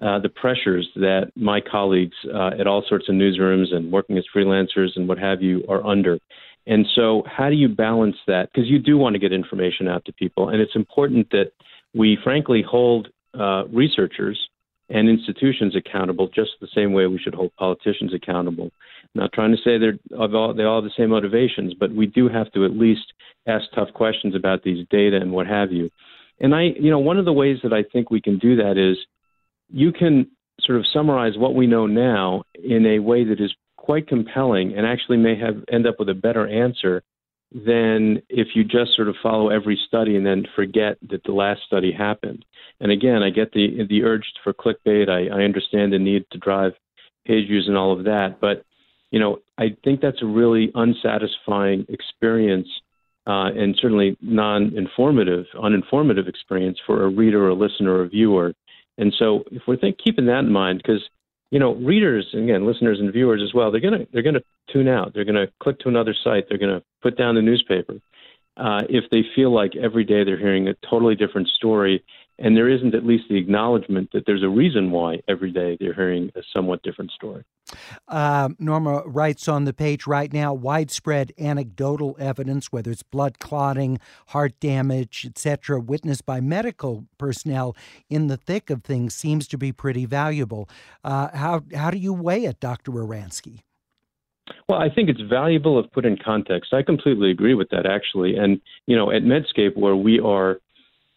S3: uh, the pressures that my colleagues uh, at all sorts of newsrooms and working as freelancers and what have you are under. And so, how do you balance that? Because you do want to get information out to people, and it's important that we frankly hold uh, researchers and institutions accountable just the same way we should hold politicians accountable. I'm not trying to say they're all, they all have the same motivations, but we do have to at least ask tough questions about these data and what have you. And I, you know, one of the ways that I think we can do that is you can sort of summarize what we know now in a way that is quite compelling and actually may have end up with a better answer than if you just sort of follow every study and then forget that the last study happened. And again, I get the the urge for clickbait. I, I understand the need to drive page views and all of that, but you know, I think that's a really unsatisfying experience, uh, and certainly non-informative, uninformative experience for a reader, or a listener, or a viewer. And so, if we're think, keeping that in mind, because you know, readers again, listeners and viewers as well, they're gonna they're gonna tune out. They're gonna click to another site. They're gonna put down the newspaper uh, if they feel like every day they're hearing a totally different story, and there isn't at least the acknowledgement that there's a reason why every day they're hearing a somewhat different story.
S1: Uh, Norma writes on the page right now widespread anecdotal evidence, whether it's blood clotting, heart damage, etc., witnessed by medical personnel in the thick of things, seems to be pretty valuable. Uh, how, how do you weigh it, Dr. Oransky?
S3: Well, I think it's valuable if put in context. I completely agree with that, actually. And, you know, at Medscape, where we are,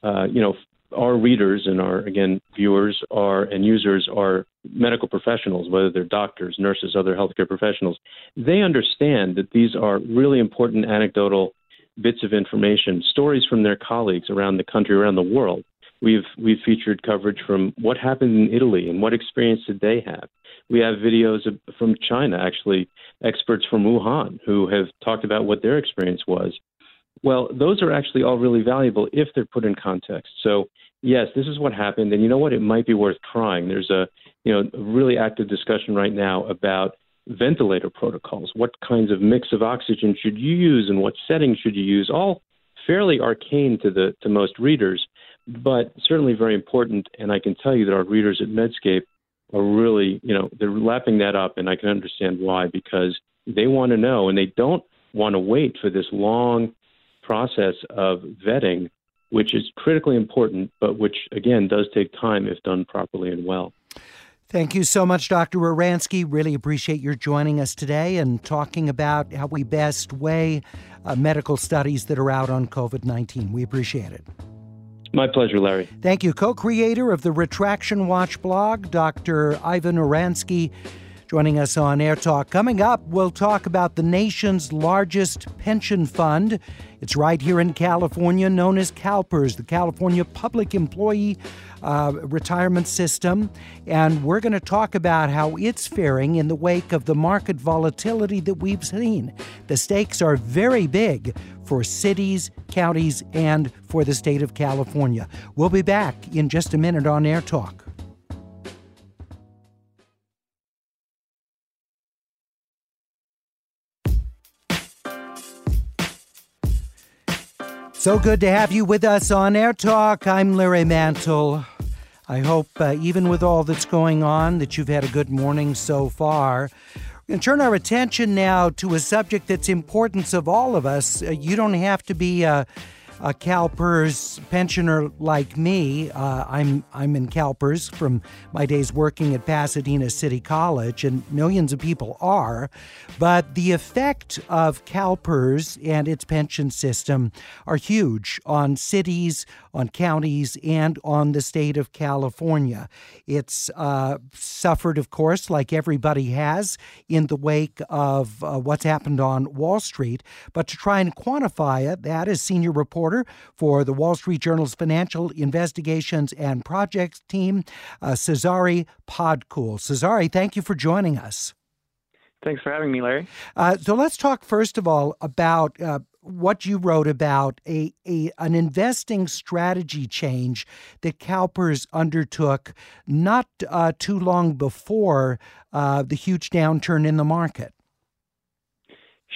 S3: uh, you know, our readers and our again viewers are and users are medical professionals, whether they're doctors, nurses, other healthcare professionals. They understand that these are really important anecdotal bits of information, stories from their colleagues around the country, around the world. We've we've featured coverage from what happened in Italy and what experience did they have. We have videos from China, actually experts from Wuhan who have talked about what their experience was. Well, those are actually all really valuable if they're put in context. So, yes, this is what happened, and you know what? It might be worth trying. There's a you know really active discussion right now about ventilator protocols. What kinds of mix of oxygen should you use, and what settings should you use? All fairly arcane to the to most readers, but certainly very important. And I can tell you that our readers at Medscape are really, you know, they're lapping that up, and I can understand why because they want to know, and they don't want to wait for this long process of vetting, which is critically important, but which again does take time if done properly and well.
S1: Thank you so much, Dr. Oransky. Really appreciate your joining us today and talking about how we best weigh uh, medical studies that are out on COVID 19. We appreciate it.
S3: My pleasure, Larry.
S1: Thank you. Co creator of the Retraction Watch blog, Dr. Ivan Oransky joining us on Air Talk. Coming up, we'll talk about the nation's largest pension fund. It's right here in California, known as CalPERS, the California Public Employee uh, Retirement System. And we're going to talk about how it's faring in the wake of the market volatility that we've seen. The stakes are very big for cities, counties, and for the state of California. We'll be back in just a minute on Air Talk. So good to have you with us on Air Talk. I'm Larry Mantle. I hope, uh, even with all that's going on, that you've had a good morning so far. We're going to turn our attention now to a subject that's importance of all of us. Uh, you don't have to be a a CalPERS pensioner like me. Uh, I'm I'm in CalPERS from my days working at Pasadena City College, and millions of people are. But the effect of CalPERS and its pension system are huge on cities, on counties, and on the state of California. It's uh, suffered, of course, like everybody has, in the wake of uh, what's happened on Wall Street. But to try and quantify it, that is senior reporter reporter for the Wall Street Journal's Financial Investigations and Projects team, uh, Cezary Podkul. Cezary, thank you for joining us.
S4: Thanks for having me, Larry.
S1: Uh, so let's talk first of all about uh, what you wrote about a, a an investing strategy change that CalPERS undertook not uh, too long before uh, the huge downturn in the market.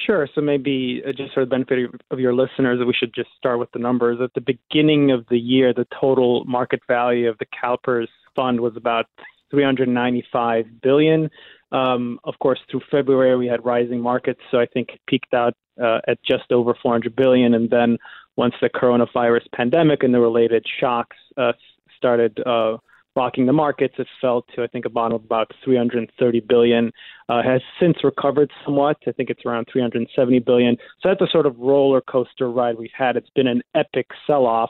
S4: Sure. So maybe uh, just for the benefit of your listeners, we should just start with the numbers. At the beginning of the year, the total market value of the CalPERS fund was about 395 billion. Um, of course, through February we had rising markets, so I think it peaked out uh, at just over 400 billion. And then once the coronavirus pandemic and the related shocks uh, started uh, rocking the markets. It fell to I think a bottom of about 330 billion. Uh, has since recovered somewhat. I think it's around 370 billion. So that's a sort of roller coaster ride we've had. It's been an epic sell-off.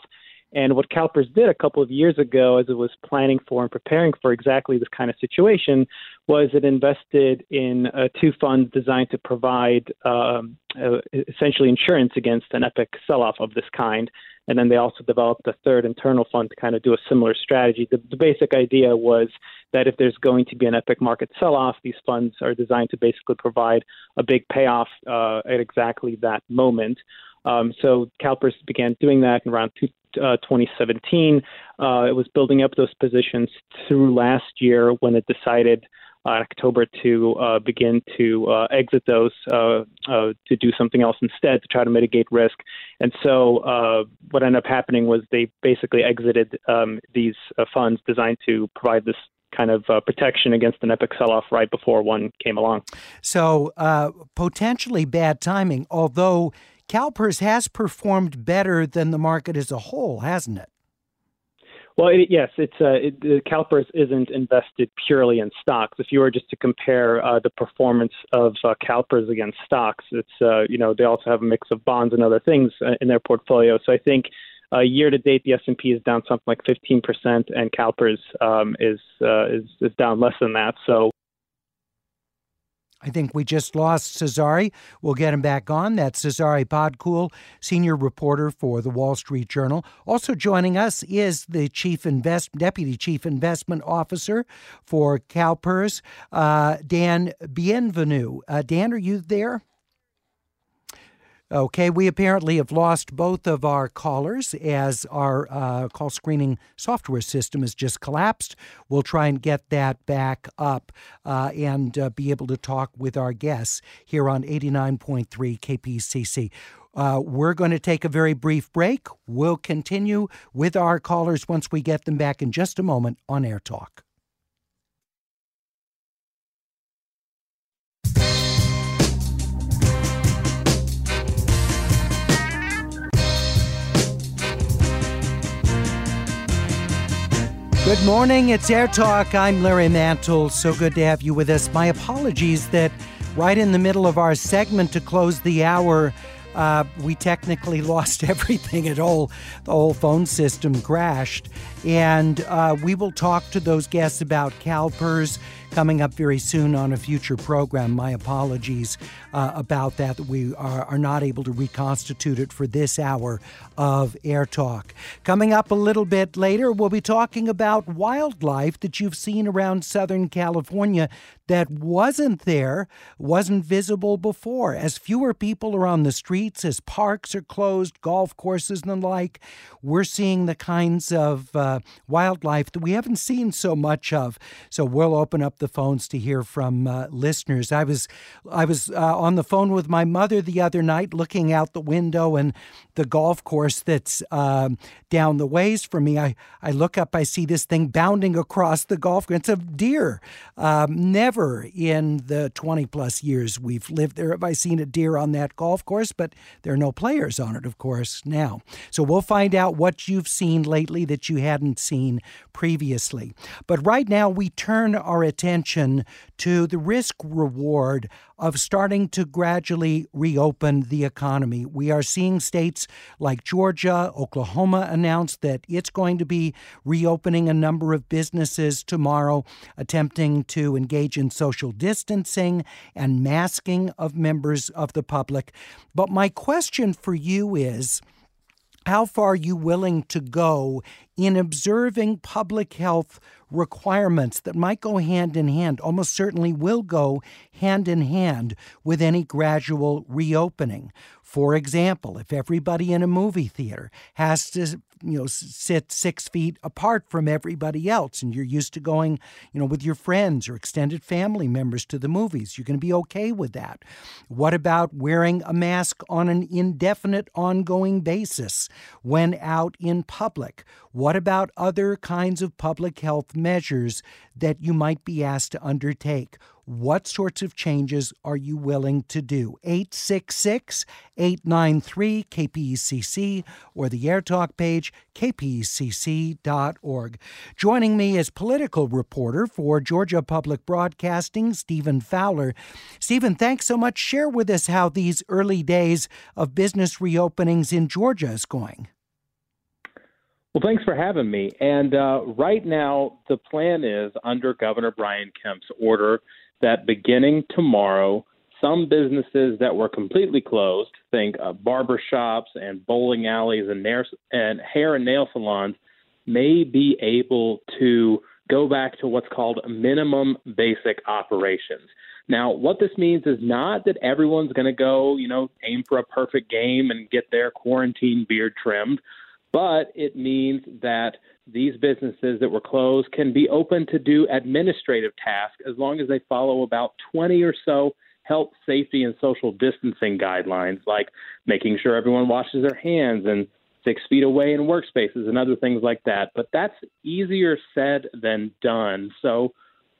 S4: And what CalPERS did a couple of years ago, as it was planning for and preparing for exactly this kind of situation, was it invested in uh, two funds designed to provide um, uh, essentially insurance against an epic sell off of this kind. And then they also developed a third internal fund to kind of do a similar strategy. The, the basic idea was that if there's going to be an epic market sell off, these funds are designed to basically provide a big payoff uh, at exactly that moment. Um, so CalPERS began doing that in around two, uh, 2017. Uh, it was building up those positions through last year when it decided uh, October to uh, begin to uh, exit those uh, uh, to do something else instead to try to mitigate risk. And so what ended up happening was they basically exited um, these funds designed to provide this kind of protection against an epic sell-off right before one came along.
S1: So potentially bad timing, although CalPERS has performed better than the market as a whole, hasn't it?
S4: Well, it, yes, it's uh, it, the CalPERS isn't invested purely in stocks. If you were just to compare uh, the performance of uh, CalPERS against stocks, it's uh, you know they also have a mix of bonds and other things uh, in their portfolio. So I think uh, year to date the S and P is down something like 15 percent, and CalPERS um, is uh, is is down less than that. So
S1: I think we just lost Cezary. We'll get him back on. That's Cezary Podkul, senior reporter for the Wall Street Journal. Also joining us is the chief invest deputy chief investment officer for CalPERS, uh, Dan Bienvenue. Uh, Dan, are you there? Okay, we apparently have lost both of our callers as our uh, call screening software system has just collapsed. We'll try and get that back up uh, and uh, be able to talk with our guests here on 89.3 KPCC. Uh, we're going to take a very brief break. We'll continue with our callers once we get them back in just a moment on Air Talk. Good morning. It's Air Talk. I'm Larry Mantle. So good to have you with us. My apologies that right in the middle of our segment to close the hour, uh, we technically lost everything at all. The whole phone system crashed. And uh, we will talk to those guests about CalPERS, coming up very soon on a future program. My apologies uh, about that. We are, are not able to reconstitute it for this hour of Air Talk. Coming up a little bit later, we'll be talking about wildlife that you've seen around Southern California that wasn't there, wasn't visible before. As fewer people are on the streets, as parks are closed, golf courses and the like, we're seeing the kinds of uh, wildlife that we haven't seen so much of. So we'll open up the phones to hear from uh, listeners. I was I was uh, on the phone with my mother the other night, looking out the window and the golf course that's um, down the ways from me. I I look up, I see this thing bounding across the golf course. It's a deer. Um, never in the 20 plus years we've lived there have I seen a deer on that golf course, but there are no players on it, of course, now. So we'll find out what you've seen lately that you hadn't seen previously. But right now, we turn our attention to the risk reward of starting to gradually reopen the economy. We are seeing states like Georgia, Oklahoma announced that it's going to be reopening a number of businesses tomorrow, attempting to engage in social distancing and masking of members of the public. But my question for you is, how far are you willing to go in observing public health requirements that might go hand in hand, almost certainly will go hand in hand with any gradual reopening. For example, if everybody in a movie theater has to you know sit six feet apart from everybody else and you're used to going you know with your friends or extended family members to the movies you're going to be okay with that. What about wearing a mask on an indefinite ongoing basis when out in public? What about other kinds of public health measures that you might be asked to undertake what sorts of changes are you willing to do? 866 893 KPCC or the AirTalk page, kpcc.org. Joining me is political reporter for Georgia Public Broadcasting, Stephen Fowler. Stephen, thanks so much. Share with us how these early days of business reopenings in Georgia is going.
S5: Well, thanks for having me. And uh, right now, the plan is under Governor Brian Kemp's order that beginning tomorrow, some businesses that were completely closed, think uh, barber shops and bowling alleys and, nair- and hair and nail salons, may be able to go back to what's called minimum basic operations. Now, what this means is not that everyone's going to go, you know, aim for a perfect game and get their quarantine beard trimmed, but it means that these businesses that were closed can be open to do administrative tasks as long as they follow about 20 or so health, safety, and social distancing guidelines, like making sure everyone washes their hands and six feet away in workspaces and other things like that. But that's easier said than done. So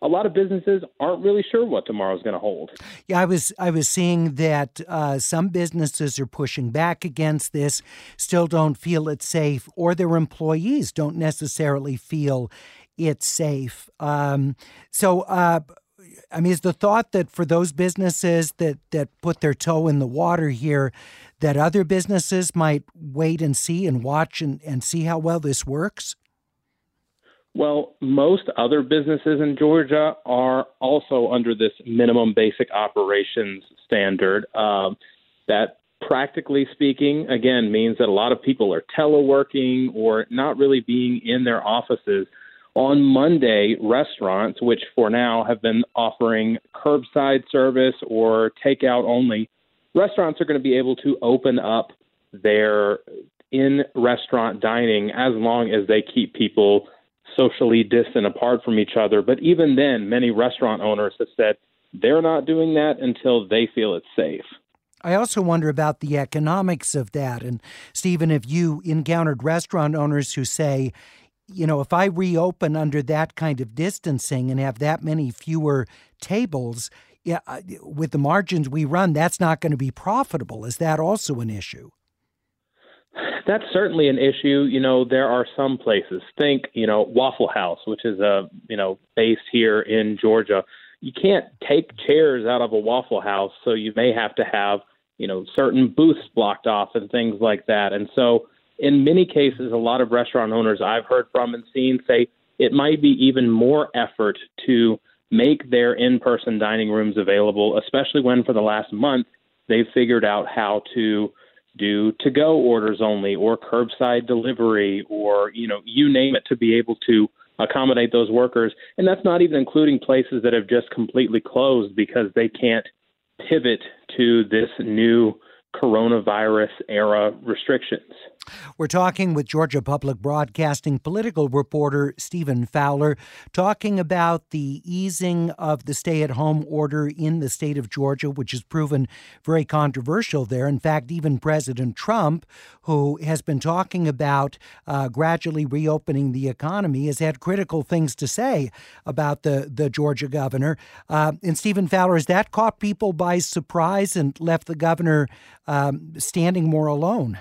S5: a lot of businesses aren't really sure what tomorrow's going to hold.
S1: Yeah, I was I was seeing that uh, some businesses are pushing back against this, still don't feel it's safe, or their employees don't necessarily feel it's safe. Um, so. Uh, I mean, is the thought that for those businesses that, that put their toe in the water here, that other businesses might wait and see and watch and, and see how well this works?
S5: Well, most other businesses in Georgia are also under this minimum basic operations standard. Um, that, practically speaking, again, means that a lot of people are teleworking or not really being in their offices. On Monday, restaurants, which for now have been offering curbside service or takeout only, restaurants are going to be able to open up their in restaurant dining as long as they keep people socially distant apart from each other. But even then, many restaurant owners have said they're not doing that until they feel it's safe.
S1: I also wonder about the economics of that. And Stephen, if you encountered restaurant owners who say, you know, if I reopen under that kind of distancing and have that many fewer tables, yeah, with the margins we run, that's not going to be profitable. Is that also an issue?
S5: That's certainly an issue. You know, there are some places. Think, you know, Waffle House, which is a you know based here in Georgia. You can't take chairs out of a Waffle House, so you may have to have you know certain booths blocked off and things like that. And so, in many cases, a lot of restaurant owners I've heard from and seen say it might be even more effort to make their in person dining rooms available, especially when for the last month they've figured out how to do to go orders only or curbside delivery or, you know, you name it to be able to accommodate those workers. And that's not even including places that have just completely closed because they can't pivot to this new coronavirus era restrictions.
S1: We're talking with Georgia Public Broadcasting political reporter Stephen Fowler, talking about the easing of the stay at home order in the state of Georgia, which has proven very controversial there. In fact, even President Trump, who has been talking about uh, gradually reopening the economy, has had critical things to say about the, the Georgia governor. Uh, and Stephen Fowler, has that caught people by surprise and left the governor um, standing more alone?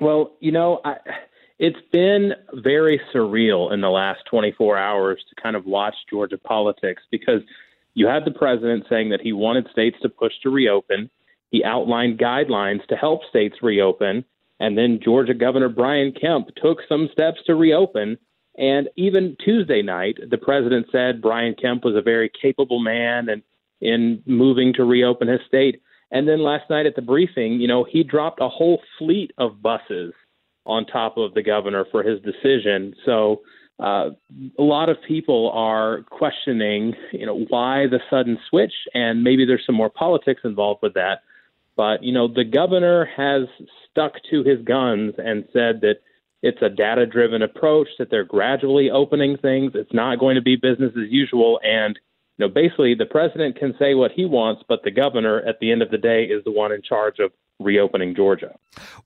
S5: Well, you know, I, it's been very surreal in the last 24 hours to kind of watch Georgia politics because you had the president saying that he wanted states to push to reopen. He outlined guidelines to help states reopen. And then Georgia Governor Brian Kemp took some steps to reopen. And even Tuesday night, the president said Brian Kemp was a very capable man and in moving to reopen his state. And then last night at the briefing, you know, he dropped a whole fleet of buses on top of the governor for his decision. So uh, a lot of people are questioning, you know, why the sudden switch, and maybe there's some more politics involved with that. But you know, the governor has stuck to his guns and said that it's a data-driven approach, that they're gradually opening things. It's not going to be business as usual, and you know, basically the president can say what he wants, but the governor at the end of the day is the one in charge of reopening Georgia.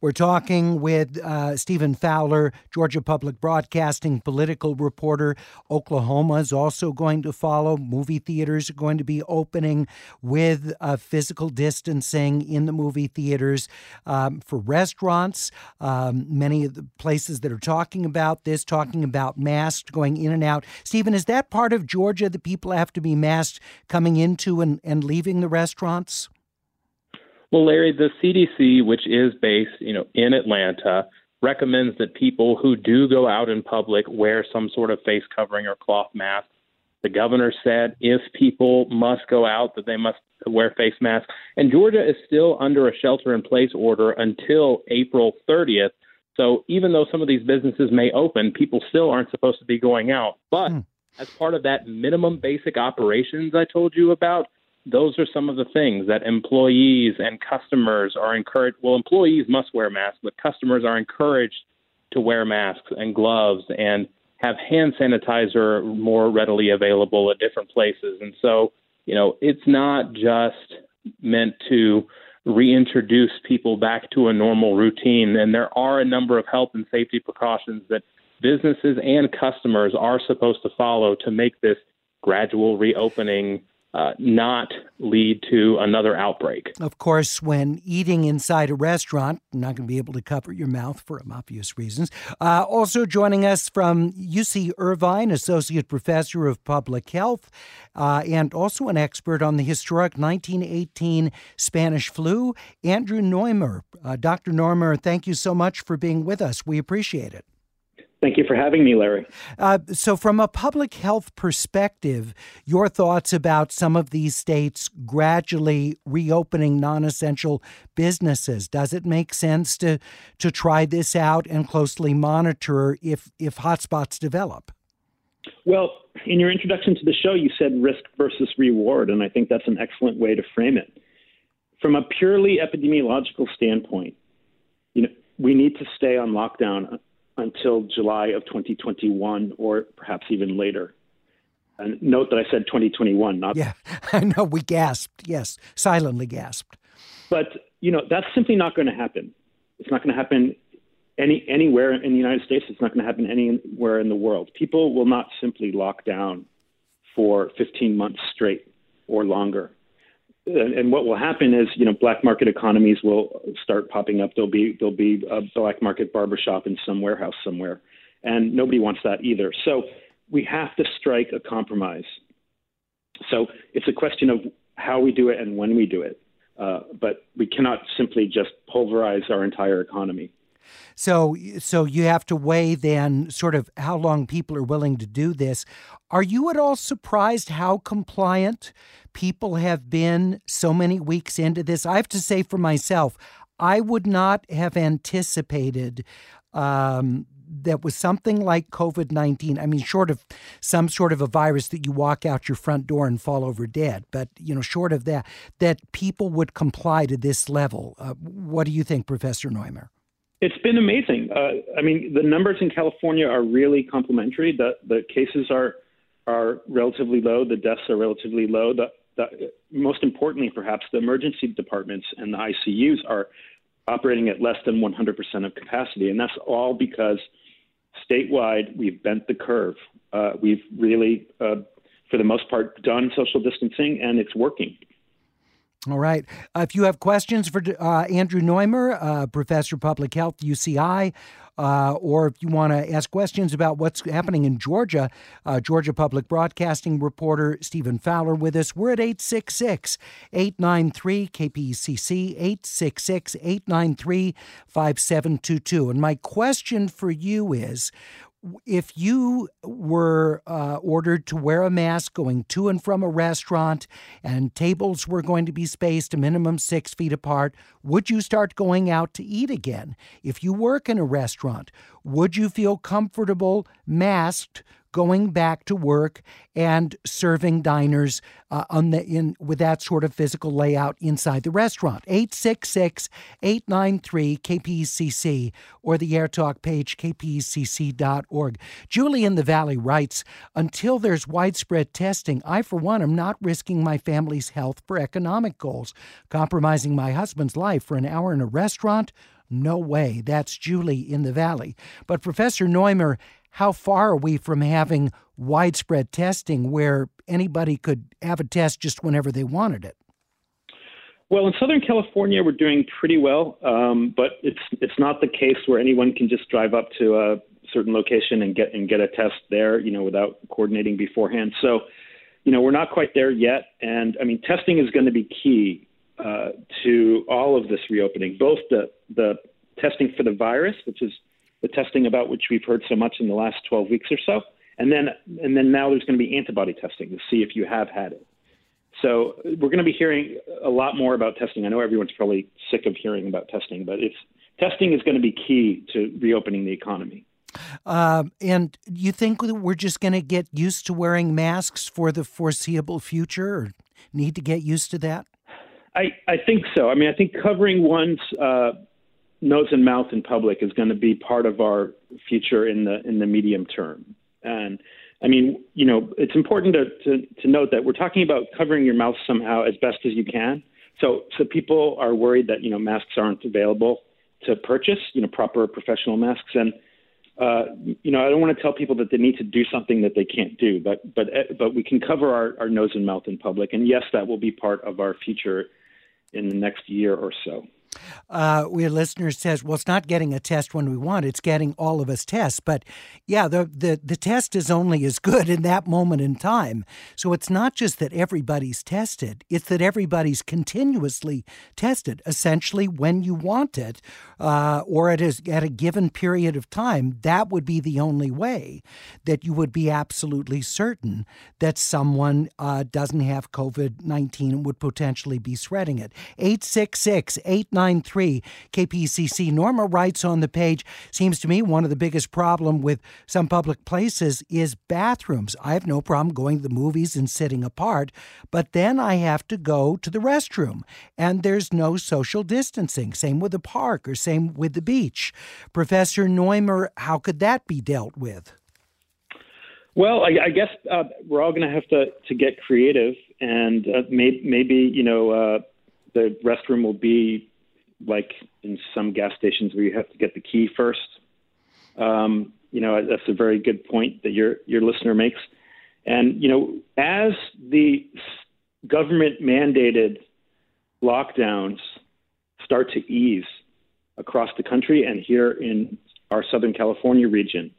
S1: We're talking with uh, Stephen Fowler, Georgia Public Broadcasting political reporter. Oklahoma is also going to follow. Movie theaters are going to be opening with uh, physical distancing in the movie theaters. Um, for restaurants, um, many of the places that are talking about this, talking about masks going in and out. Stephen, is that part of Georgia that people have to be masked coming into and, and leaving the restaurants?
S5: Well, Larry, the CDC, which is based, you know, in Atlanta, recommends that people who do go out in public wear some sort of face covering or cloth mask. The governor said if people must go out, that they must wear face masks. And Georgia is still under a shelter in place order until April 30th. So even though some of these businesses may open, people still aren't supposed to be going out. But hmm. as part of that minimum basic operations I told you about, those are some of the things that employees and customers are encouraged. Well, employees must wear masks, but customers are encouraged to wear masks and gloves and have hand sanitizer more readily available at different places. And so, you know, it's not just meant to reintroduce people back to a normal routine. And there are a number of health and safety precautions that businesses and customers are supposed to follow to make this gradual reopening uh, not lead to another outbreak.
S1: Of course, when eating inside a restaurant, you're not going to be able to cover your mouth for obvious reasons. Uh, also joining us from UC Irvine, Associate Professor of Public Health, uh, and also an expert on the historic 1918 Spanish flu, Andrew Noymer. Uh, Dr. Noymer, thank you so much for being with us. We appreciate it.
S6: Thank you for having me, Larry.
S1: Uh, so, from a public health perspective, your thoughts about some of these states gradually reopening non essential businesses. Does it make sense to, to try this out and closely monitor if, if hotspots develop?
S6: Well, in your introduction to the show, you said risk versus reward, and I think that's an excellent way to frame it. From a purely epidemiological standpoint, you know, we need to stay on lockdown until July of 2021 or perhaps even later. And note that I said 2021, not.
S1: Yeah, I know. We gasped. Yes, silently gasped.
S6: But, you know, that's simply not going to happen. It's not going to happen any anywhere in the United States. It's not going to happen anywhere in the world. People will not simply lock down for 15 months straight or longer and what will happen is, you know, black market economies will start popping up. There'll be there'll be a black market barbershop in some warehouse somewhere, and nobody wants that either. So we have to strike a compromise. So it's a question of how we do it and when we do it. Uh, but we cannot simply just pulverize our entire economy.
S1: So, so you have to weigh then sort of how long people are willing to do this. Are you at all surprised how compliant people have been so many weeks into this? I have to say for myself, I would not have anticipated um, that was something like COVID 19. I mean, short of some sort of a virus that you walk out your front door and fall over dead, but, you know, short of that, that people would comply to this level. Uh, what do you think, Professor Noymer?
S6: It's been amazing. Uh, I mean, the numbers in California are really complementary. The, the cases are, are relatively low, the deaths are relatively low. The, the, most importantly, perhaps, the emergency departments and the ICUs are operating at less than 100% of capacity. And that's all because statewide, we've bent the curve. Uh, we've really, uh, for the most part, done social distancing, and it's working.
S1: All right. Uh, if you have questions for uh, Andrew Noymer, uh, Professor of Public Health, UCI, uh, or if you want to ask questions about what's happening in Georgia, uh, Georgia Public Broadcasting reporter Stephen Fowler with us. We're at 866 893 KPCC, 866 893 5722. And my question for you is if you were uh, ordered to wear a mask going to and from a restaurant and tables were going to be spaced a minimum six feet apart, would you start going out to eat again? If you work in a restaurant, would you feel comfortable masked going back to work and serving diners uh, on the in with that sort of physical layout inside the restaurant. 866-893-KPCC or the AirTalk page kpcc.org. Julie in the Valley writes, "Until there's widespread testing, I for one am not risking my family's health for economic goals, compromising my husband's life for an hour in a restaurant." No way. That's Julie in the Valley. But Professor Noymer, how far are we from having widespread testing where anybody could have a test just whenever they wanted it?
S6: Well, in Southern California, we're doing pretty well, um, but it's it's not the case where anyone can just drive up to a certain location and get and get a test there, you know, without coordinating beforehand. So, you know, we're not quite there yet, and I mean, testing is going to be key uh, to all of this reopening, both the the testing for the virus, which is the testing about which we've heard so much in the last 12 weeks or so. And then, and then now there's going to be antibody testing to see if you have had it. So we're going to be hearing a lot more about testing. I know everyone's probably sick of hearing about testing, but it's testing is going to be key to reopening the economy.
S1: Um, and you think we're just going to get used to wearing masks for the foreseeable future, or need to get used to that?
S6: I, I think so. I mean, I think covering one's uh, nose and mouth in public is going to be part of our future in the in the medium term. And I mean, you know, it's important to, to, to note that we're talking about covering your mouth somehow as best as you can. So so people are worried that you know masks aren't available to purchase, you know, proper professional masks and. Uh, you know, I don't want to tell people that they need to do something that they can't do, but but but we can cover our, our nose and mouth in public, and yes, that will be part of our future in the next year or so.
S1: Uh, we had listeners says, well, it's not getting a test when we want; it's getting all of us tests. But yeah, the the the test is only as good in that moment in time. So it's not just that everybody's tested; it's that everybody's continuously tested. Essentially, when you want it, uh, or at a, at a given period of time, that would be the only way that you would be absolutely certain that someone uh, doesn't have COVID nineteen and would potentially be spreading it. Eight six six eight nine 993 KPCC. Norma writes on the page, seems to me one of the biggest problem with some public places is bathrooms. I have no problem going to the movies and sitting apart, but then I have to go to the restroom and there's no social distancing. Same with the park or same with the beach. Professor Noymer, how could that be dealt with?
S6: Well, I, I guess uh, we're all going to have to to get creative, and uh, may, maybe you know uh, the restroom will be like in some gas stations where you have to get the key first. Um, you know, that's a very good point that your your listener makes. And you know, as the government mandated lockdowns start to ease across the country and here in our Southern California region,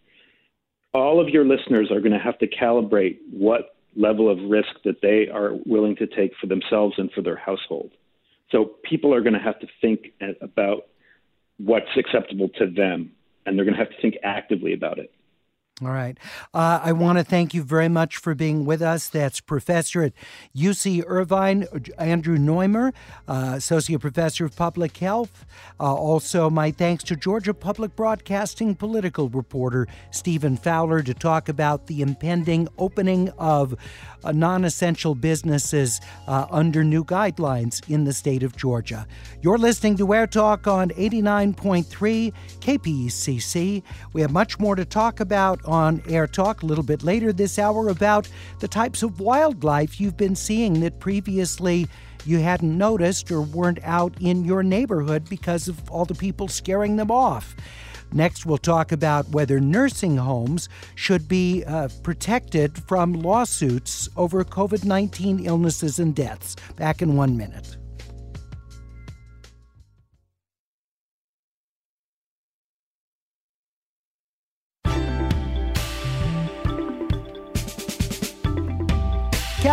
S6: all of your listeners are going to have to calibrate what level of risk that they are willing to take for themselves and for their household. So people are going to have to think about what's acceptable to them, and they're going to have to think actively about it.
S1: All right. Uh, I want to thank you very much for being with us. That's Professor at UC Irvine, Andrew Noymer, uh, Associate Professor of Public Health. Uh, also, my thanks to Georgia Public Broadcasting political reporter Stephen Fowler to talk about the impending opening of uh, non essential businesses uh, under new guidelines in the state of Georgia. You're listening to Air Talk on 89.3 KPCC. We have much more to talk about on Air Talk a little bit later this hour about the types of wildlife you've been seeing that previously you hadn't noticed or weren't out in your neighborhood because of all the people scaring them off. Next, we'll talk about whether nursing homes should be uh, protected from lawsuits over COVID 19 illnesses and deaths. Back in one minute.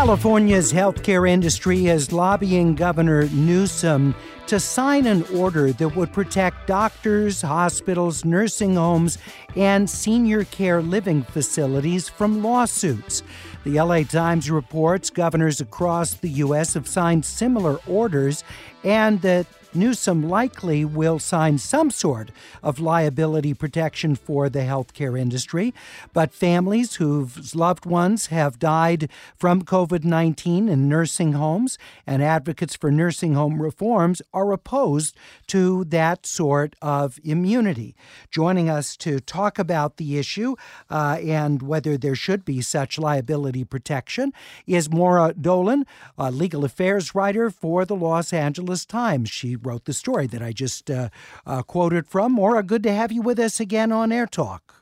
S1: California's healthcare industry is lobbying Governor Newsom to sign an order that would protect doctors, hospitals, nursing homes, and senior care living facilities from lawsuits. The LA Times reports governors across the U.S. have signed similar orders and that Newsom likely will sign some sort of liability protection for the healthcare industry, but families whose loved ones have died from COVID 19 in nursing homes and advocates for nursing home reforms are opposed to that sort of immunity. Joining us to talk about the issue uh, and whether there should be such liability protection is Maura Dolan, a legal affairs writer for the Los Angeles Times. She wrote the story that I just uh, uh, quoted from. Maura, good to have you with us again on Air Talk.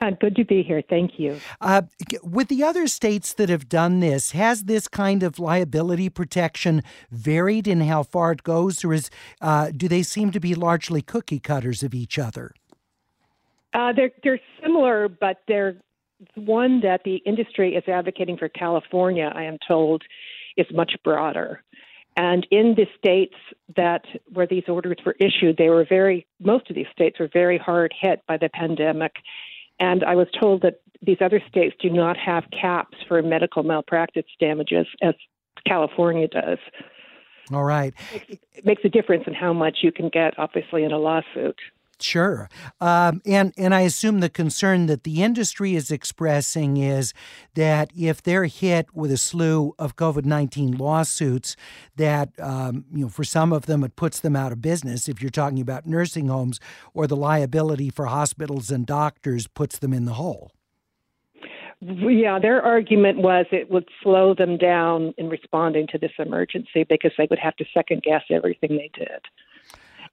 S7: Uh, good to be here. Thank you. Uh,
S1: with the other states that have done this, has this kind of liability protection varied in how far it goes, or is uh, do they seem to be largely cookie cutters of each other?
S7: Uh, they're they're similar, but they're one that the industry is advocating for California. I am told is much broader. And in the states that where these orders were issued, they were very most of these states were very hard hit by the pandemic. And I was told that these other states do not have caps for medical malpractice damages as California does.
S1: All right.
S7: It makes a difference in how much you can get, obviously, in a lawsuit.
S1: Sure. Um, and, and I assume the concern that the industry is expressing is that if they're hit with a slew of COVID 19 lawsuits, that, um, you know, for some of them, it puts them out of business. If you're talking about nursing homes or the liability for hospitals and doctors puts them in the hole.
S7: Yeah, their argument was it would slow them down in responding to this emergency because they would have to second guess everything they did.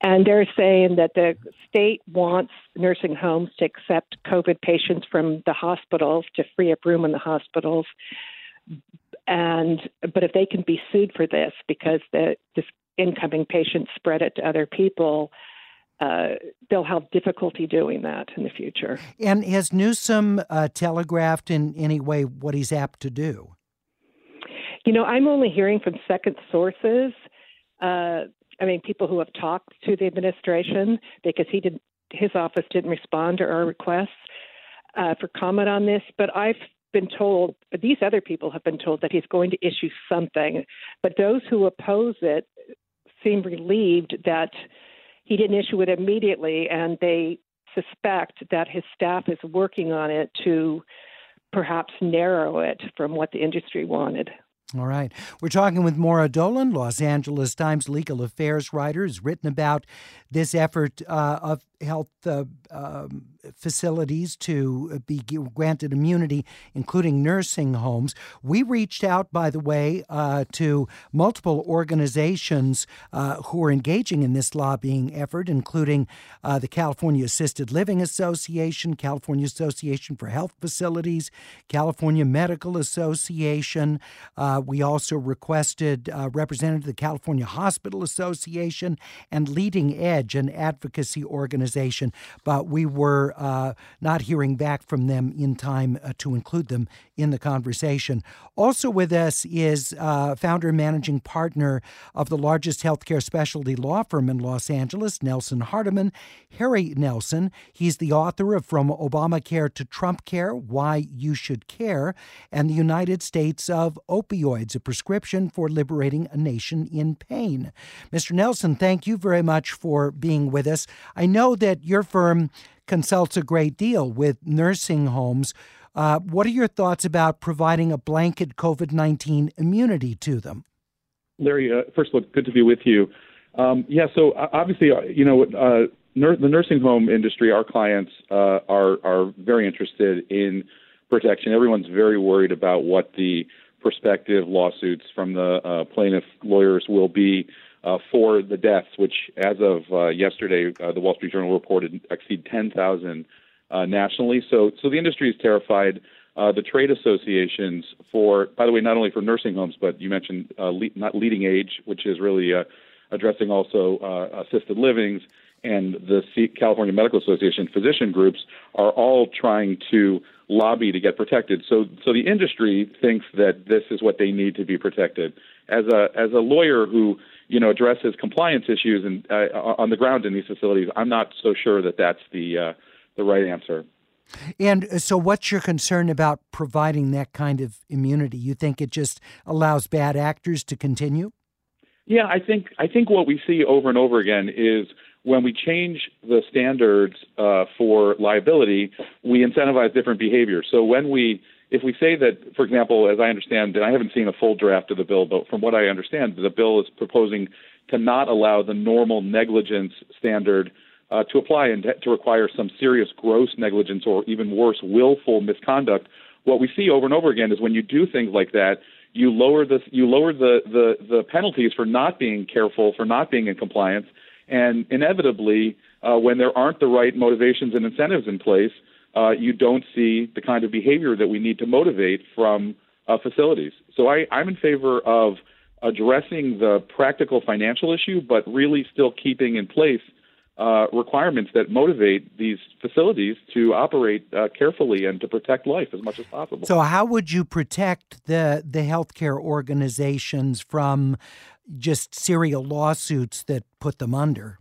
S7: And they're saying that the state wants nursing homes to accept COVID patients from the hospitals to free up room in the hospitals. And but if they can be sued for this because the this incoming patient spread it to other people, uh, they'll have difficulty doing that in the future.
S1: And has Newsom uh, telegraphed in any way what he's apt to do?
S7: You know, I'm only hearing from second sources. Uh, I mean, people who have talked to the administration because he did his office didn't respond to our requests uh, for comment on this. But I've been told these other people have been told that he's going to issue something. But those who oppose it seem relieved that he didn't issue it immediately, and they suspect that his staff is working on it to perhaps narrow it from what the industry wanted.
S1: All right. We're talking with Maura Dolan, Los Angeles Times legal affairs writer, who's written about this effort uh, of health uh, um, facilities to be granted immunity, including nursing homes. We reached out, by the way, uh, to multiple organizations uh, who are engaging in this lobbying effort, including uh, the California Assisted Living Association, California Association for Health Facilities, California Medical Association. Uh, we also requested uh, representative of the California Hospital Association and LeadingAge, an advocacy organization organization, but we were uh, not hearing back from them in time uh, to include them in the conversation. Also with us is uh, founder and managing partner of the largest healthcare specialty law firm in Los Angeles, Nelson Hardiman, Harry Nelson. He's the author of From Obamacare to Trump Care Why You Should Care and the United States of Opioids, a prescription for liberating a nation in pain. Mr. Nelson, thank you very much for being with us. I know that your firm consults a great deal with nursing homes. Uh, what are your thoughts about providing a blanket COVID 19 immunity to them?
S8: Larry, uh, first of all, good to be with you. Um, yeah, so uh, obviously, uh, you know, uh, nur- the nursing home industry, our clients uh, are are very interested in protection. Everyone's very worried about what the prospective lawsuits from the plaintiff lawyers will be uh, for the deaths, which, as of uh, yesterday, uh, the Wall Street Journal reported exceed 10,000 uh, nationally. So, so the industry is terrified. Uh, the trade associations for, by the way, not only for nursing homes, but you mentioned le- not LeadingAge, which is really addressing also assisted livings, and the California Medical Association physician groups are all trying to lobby to get protected. So, so the industry thinks that this is what they need to be protected. As a as a lawyer who you know addresses compliance issues and uh, on the ground in these facilities, I'm not so sure that that's the uh, the right answer.
S1: And uh, so, what's your concern about providing that kind of immunity? You think it just allows bad actors to continue?
S8: Yeah, I think I think what we see over and over again is when we change the standards uh, for liability, we incentivize different behavior. So when we if we say that, for example, as I understand, and I haven't seen a full draft of the bill, but from what I understand, the bill is proposing to not allow the normal negligence standard uh, to apply and to require some serious gross negligence or even worse, willful misconduct. What we see over and over again is when you do things like that, you lower the you lower the the, the penalties for not being careful, for not being in compliance, and inevitably, uh, when there aren't the right motivations and incentives in place, uh, you don't see the kind of behavior that we need to motivate from uh, facilities. So I, I'm in favor of addressing the practical financial issue, but really still keeping in place uh, requirements that motivate these facilities to operate uh, carefully and to protect life as much as possible.
S1: So, how would you protect the the healthcare organizations from just serial lawsuits that put them under?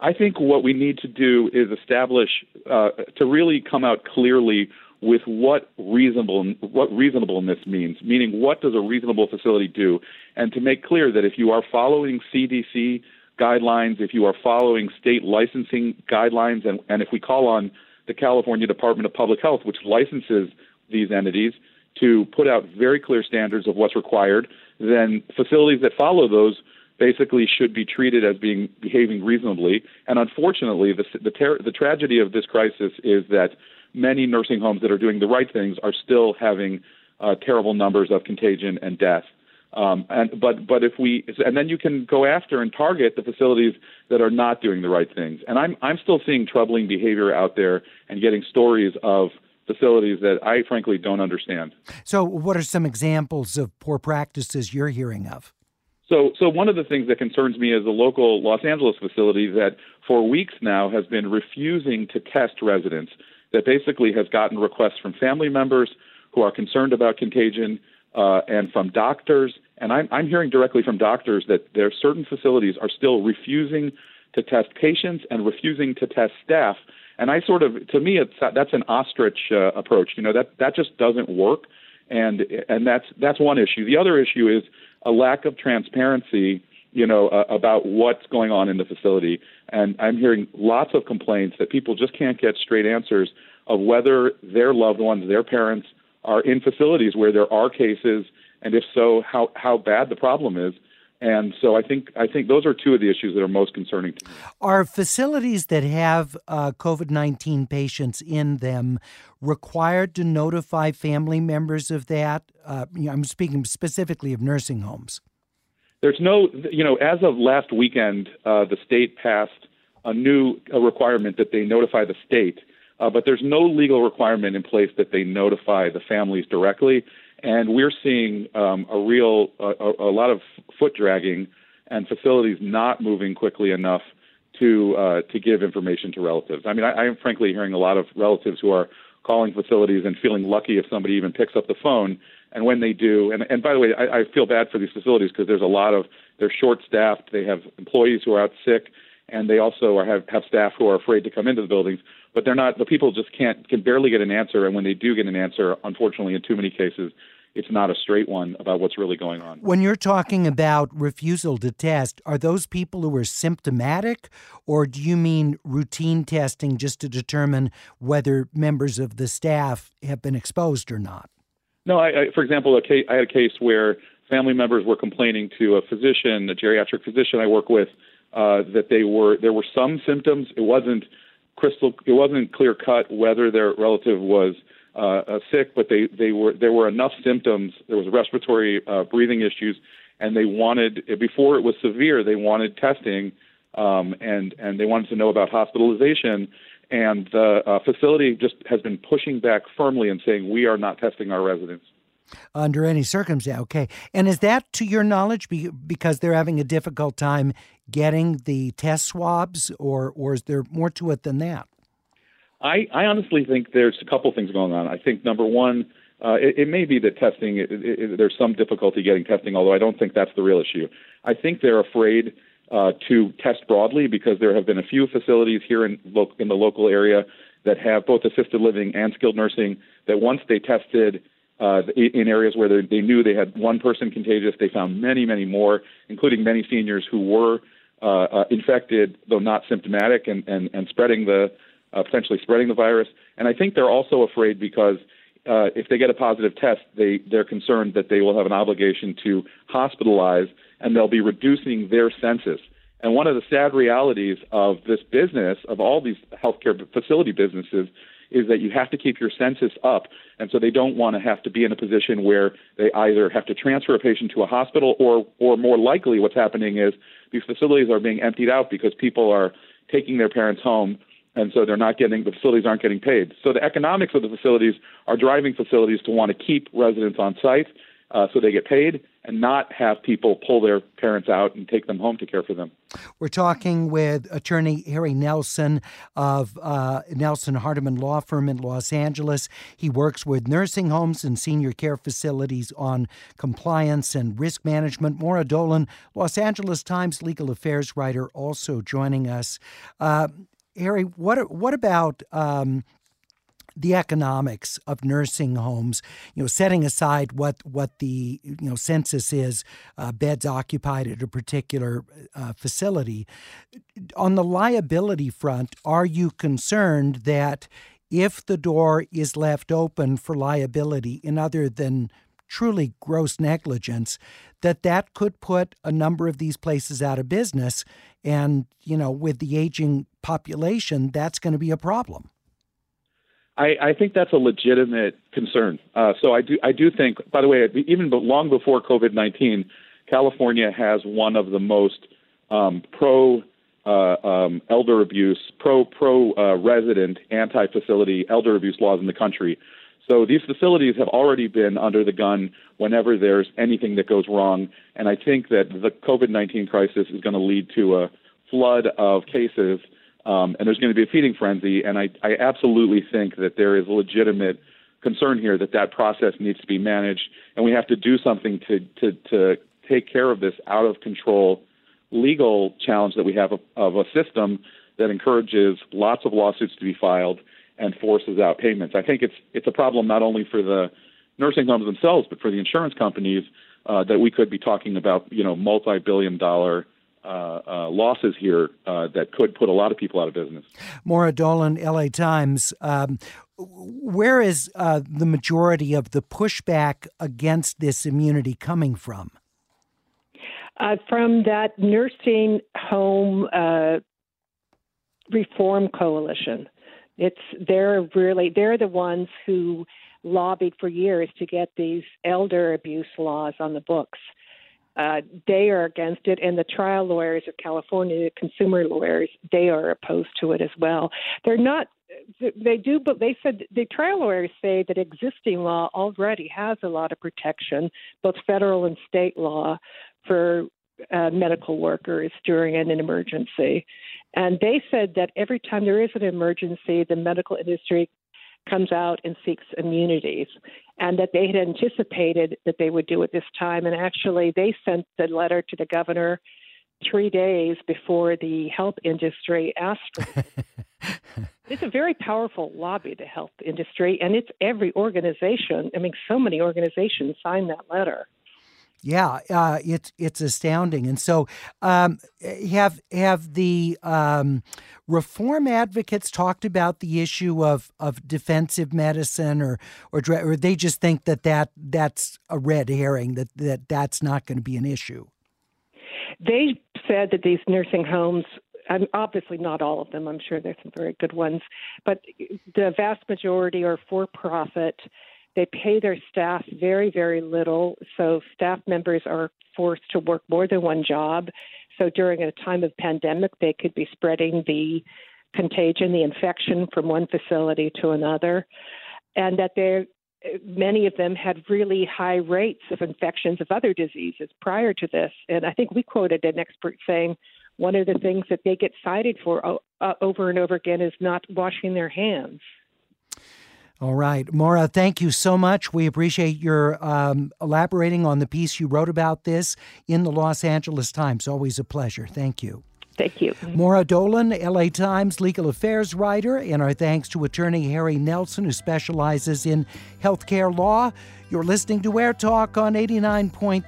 S8: I think what we need to do is establish uh, to really come out clearly with what reasonable what reasonableness means, meaning what does a reasonable facility do, and to make clear that if you are following CDC guidelines, if you are following state licensing guidelines, and, and if we call on the California Department of Public Health, which licenses these entities, to put out very clear standards of what's required, then facilities that follow those basically should be treated as being behaving reasonably. And unfortunately, the the, ter- the tragedy of this crisis is that many nursing homes that are doing the right things are still having uh, terrible numbers of contagion and death. Um, and but but if we and then you can go after and target the facilities that are not doing the right things. And I'm I'm still seeing troubling behavior out there and getting stories of facilities that I frankly don't understand.
S1: So, what are some examples of poor practices you're hearing of?
S8: So, so one of the things that concerns me is the local Los Angeles facility that for weeks now has been refusing to test residents. That basically has gotten requests from family members who are concerned about contagion uh, and from doctors. And I'm, I'm hearing directly from doctors that there are certain facilities are still refusing to test patients and refusing to test staff. And I sort of, to me, it's that's an ostrich uh, approach. You know that that just doesn't work, and and that's that's one issue. The other issue is a lack of transparency, you know, uh, about what's going on in the facility. And I'm hearing lots of complaints that people just can't get straight answers of whether their loved ones, their parents, are in facilities where there are cases, and if so, how how bad the problem is. And so I think I think those are two of the issues that are most concerning to me.
S1: Are facilities that have uh, COVID nineteen patients in them required to notify family members of that? Uh, I'm speaking specifically of nursing homes.
S8: There's no, you know, as of last weekend, uh, the state passed a new a requirement that they notify the state, uh, but there's no legal requirement in place that they notify the families directly and we're seeing um, a real a, a lot of foot dragging and facilities not moving quickly enough to uh, to give information to relatives. I mean, I, I am frankly hearing a lot of relatives who are calling facilities and feeling lucky if somebody even picks up the phone. And when they do, and, and by the way, I, I feel bad for these facilities because there's a lot of they're short staffed. They have employees who are out sick, and they also are, have have staff who are afraid to come into the buildings. But they're not. The people just can't can barely get an answer, and when they do get an answer, unfortunately, in too many cases, it's not a straight one about what's really going on.
S1: When you're talking about refusal to test, are those people who are symptomatic, or do you mean routine testing just to determine whether members of the staff have been exposed or not?
S8: No, I, I, for example, a case, I had a case where family members were complaining to a physician, a geriatric physician I work with, uh, that they were there were some symptoms. It wasn't crystal. It wasn't clear cut whether their relative was uh, uh, sick, but they they were there were enough symptoms. There was respiratory uh, breathing issues, and they wanted before it was severe. They wanted testing, um, and and they wanted to know about hospitalization. And the uh, facility just has been pushing back firmly and saying we are not testing our residents
S1: under any circumstance. Okay, and is that to your knowledge because they're having a difficult time getting the test swabs, or or is there more to it than that?
S8: I, I honestly think there's a couple things going on. I think number one, uh, it, it, may be that testing, it, it, there's some difficulty getting testing, although I don't think that's the real issue. I think they're afraid uh, to test broadly because there have been a few facilities here in, lo- in the local area that have both assisted living and skilled nursing that once they tested uh, in areas where they, they knew they had one person contagious, they found many, many more, including many seniors who were uh, uh, infected, though not symptomatic, and, and, and spreading the uh, potentially spreading the virus. And I think they're also afraid because uh, if they get a positive test, they they're concerned that they will have an obligation to hospitalize, and they'll be reducing their census. And one of the sad realities of this business, of all these healthcare facility businesses, is that you have to keep your census up. And so they don't want to have to be in a position where they either have to transfer a patient to a hospital or, or more likely what's happening is these facilities are being emptied out because people are taking their parents home and so they're not getting the facilities aren't getting paid. So the economics of the facilities are driving facilities to want to keep residents on site uh, so they get paid and not have people pull their parents out and take them home to care for them.
S1: We're talking with attorney Harry Nelson of uh, Nelson Hardiman Law Firm in Los Angeles. He works with nursing homes and senior care facilities on compliance and risk management. Maura Dolan, Los Angeles Times legal affairs writer, also joining us. Uh, Harry, what what about um, the economics of nursing homes? You know, setting aside what what the you know census is, uh, beds occupied at a particular uh, facility. On the liability front, are you concerned that if the door is left open for liability in other than truly gross negligence, that that could put a number of these places out of business. And, you know, with the aging population, that's going to be a problem.
S8: I, I think that's a legitimate concern. Uh, so I do I do think, by the way, even long before COVID nineteen, California has one of the most um, pro uh, um, elder abuse, pro pro uh, resident, anti facility elder abuse laws in the country. So these facilities have already been under the gun whenever there's anything that goes wrong, and I think that the COVID nineteen crisis is going to lead to a flood of cases um, and there's going to be a feeding frenzy. And I, I absolutely think that there is legitimate concern here that that process needs to be managed, and we have to do something to to, to take care of this out of control legal challenge that we have of, of a system that encourages lots of lawsuits to be filed and forces out payments. I think it's it's a problem not only for the nursing homes themselves, but for the insurance companies uh, that we could be talking about, you know, multi-billion dollar uh, uh, losses here uh, that could put a lot of people out of business.
S1: Maura Dolan, LA Times. Um, where is uh, the majority of the pushback against this immunity coming from?
S7: Uh, from that nursing home uh, reform coalition. It's they're really they're the ones who lobbied for years to get these elder abuse laws on the books. Uh, they are against it, and the trial lawyers of California, the consumer lawyers, they are opposed to it as well. They're not. They do, but they said the trial lawyers say that existing law already has a lot of protection, both federal and state law, for uh, medical workers during an emergency. And they said that every time there is an emergency, the medical industry comes out and seeks immunities, and that they had anticipated that they would do it this time. And actually, they sent the letter to the governor three days before the health industry asked for it. it's a very powerful lobby, the health industry, and it's every organization. I mean, so many organizations signed that letter.
S1: Yeah, uh, it's it's astounding, and so um, have have the um, reform advocates talked about the issue of, of defensive medicine, or or or they just think that, that that's a red herring that that that's not going to be an issue.
S7: They said that these nursing homes and obviously not all of them. I'm sure there's some very good ones, but the vast majority are for profit. They pay their staff very, very little, so staff members are forced to work more than one job. So during a time of pandemic, they could be spreading the contagion, the infection from one facility to another, and that they many of them had really high rates of infections of other diseases prior to this. And I think we quoted an expert saying one of the things that they get cited for uh, over and over again is not washing their hands.
S1: All right. Maura, thank you so much. We appreciate your um, elaborating on the piece you wrote about this in the Los Angeles Times. Always a pleasure. Thank you.
S7: Thank you.
S1: Maura Dolan, LA Times legal affairs writer, and our thanks to attorney Harry Nelson, who specializes in healthcare law. You're listening to Air Talk on 89.3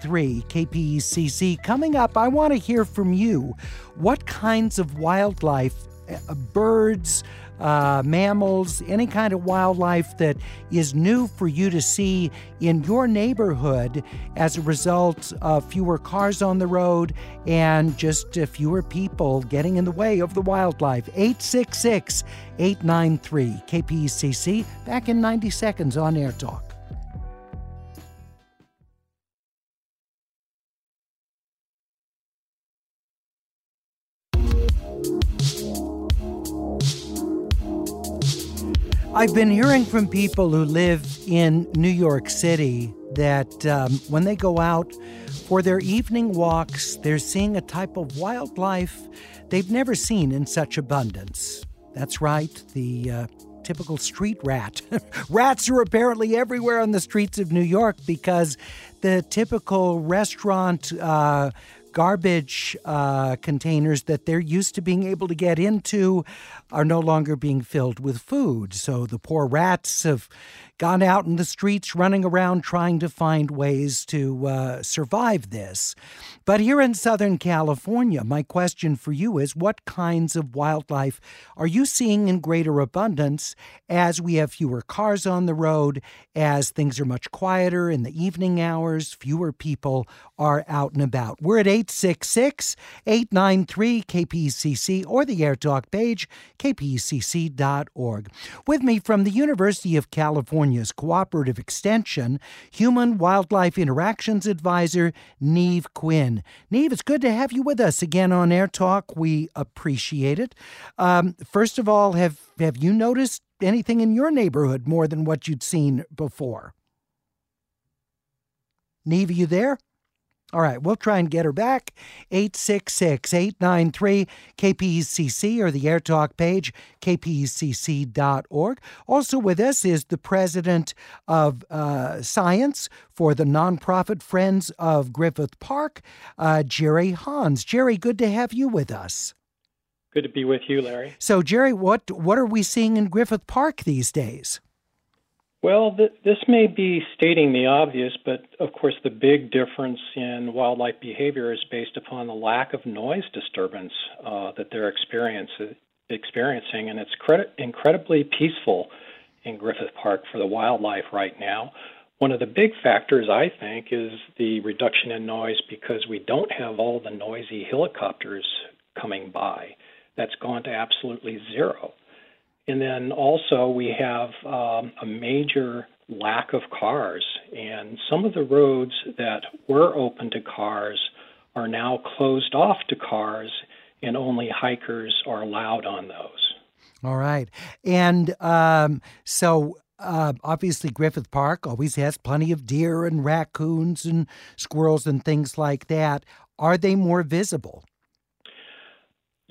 S1: KPCC. Coming up, I want to hear from you. What kinds of wildlife, uh, birds, uh, mammals, any kind of wildlife that is new for you to see in your neighborhood as a result of fewer cars on the road and just fewer people getting in the way of the wildlife. 866 893 KPCC. Back in 90 seconds on Air Talk. I've been hearing from people who live in New York City that um, when they go out for their evening walks, they're seeing a type of wildlife they've never seen in such abundance. That's right, the uh, typical street rat. Rats are apparently everywhere on the streets of New York because the typical restaurant. Uh, garbage uh, containers that they're used to being able to get into are no longer being filled with food. So the poor rats have gone out in the streets running around trying to find ways to uh, survive this. But here in Southern California, my question for you is what kinds of wildlife are you seeing in greater abundance as we have fewer cars on the road, as things are much quieter in the evening hours, fewer people are out and about? We're at 866 893 KPCC or the Air Talk page, kpcc.org. With me from the University of California California's Cooperative Extension Human Wildlife Interactions Advisor, Niamh Quinn. Niamh, it's good to have you with us again on Air Talk. We appreciate it. Um, first of all, have, have you noticed anything in your neighborhood more than what you'd seen before? Niamh, are you there? All right, we'll try and get her back. 866 893 KPCC or the AirTalk page, kpcc.org. Also with us is the president of uh, science for the nonprofit Friends of Griffith Park, uh, Gerry Hans. Gerry, good to have you with us.
S9: Good to be with you, Larry.
S1: So, Gerry, what, what are we seeing in Griffith Park these days?
S9: Well, th- this may be stating the obvious, but of course, the big difference in wildlife behavior is based upon the lack of noise disturbance uh, that they're experiencing, and it's cred- incredibly peaceful in Griffith Park for the wildlife right now. One of the big factors, I think, is the reduction in noise because we don't have all the noisy helicopters coming by. That's gone to absolutely zero. And then also, we have um, a major lack of cars, and some of the roads that were open to cars are now closed off to cars, and only hikers are allowed on those.
S1: All right. And um, so uh, obviously, Griffith Park always has plenty of deer and raccoons and squirrels and things like that. Are they more visible?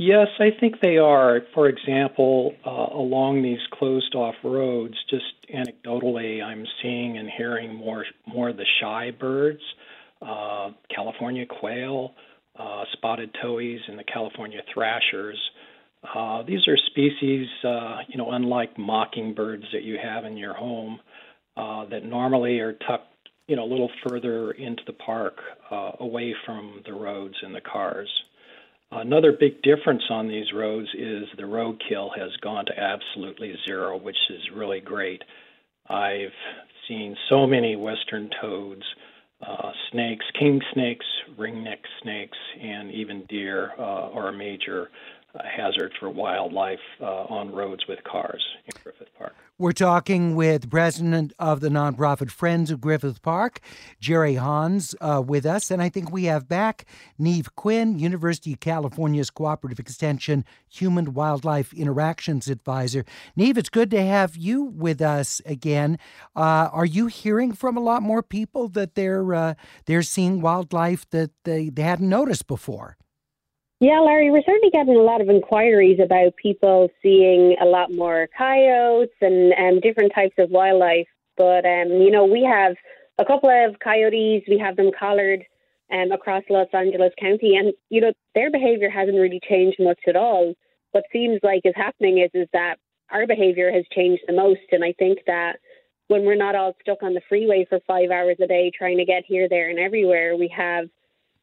S9: Yes, I think they are. For example, uh, along these closed off roads, just anecdotally, I'm seeing and hearing more more of the shy birds, uh, California quail, uh, spotted towhees, and the California thrashers. Uh, these are species, uh, you know, unlike mockingbirds that you have in your home, uh, that normally are tucked, you know, a little further into the park, away from the roads and the cars. Another big difference on these roads is the roadkill has gone to absolutely zero, which is really great. I've seen so many western toads, uh, snakes, king snakes, ringneck snakes, and even deer uh, are a major uh, hazard for wildlife uh, on roads with cars in Griffith Park.
S1: We're talking with president of the nonprofit Friends of Griffith Park, Gerry Hans, uh, with us. And I think we have back Niamh Quinn, University of California's Cooperative Extension Human Wildlife Interactions Advisor. Niamh, it's good to have you with us again. Uh, are you hearing from a lot more people that they're uh, they're seeing wildlife that they, they hadn't noticed before?
S10: Yeah, Larry, we're certainly getting a lot of inquiries about people seeing a lot more coyotes and um, different types of wildlife. But, um, you know, we have a couple of coyotes, we have them collared um, across Los Angeles County, and, you know, their behavior hasn't really changed much at all. What seems like is happening is, is that our behavior has changed the most. And I think that when we're not all stuck on the freeway for five hours a day trying to get here, there, and everywhere, we have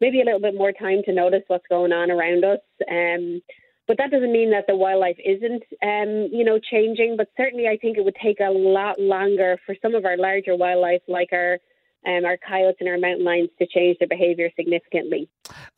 S10: maybe a little bit more time to notice what's going on around us. Um, but that doesn't mean that the wildlife isn't, um, you know, changing. But certainly, I think it would take a lot longer for some of our larger wildlife, like our um, our coyotes and our mountain lions to change their behavior significantly.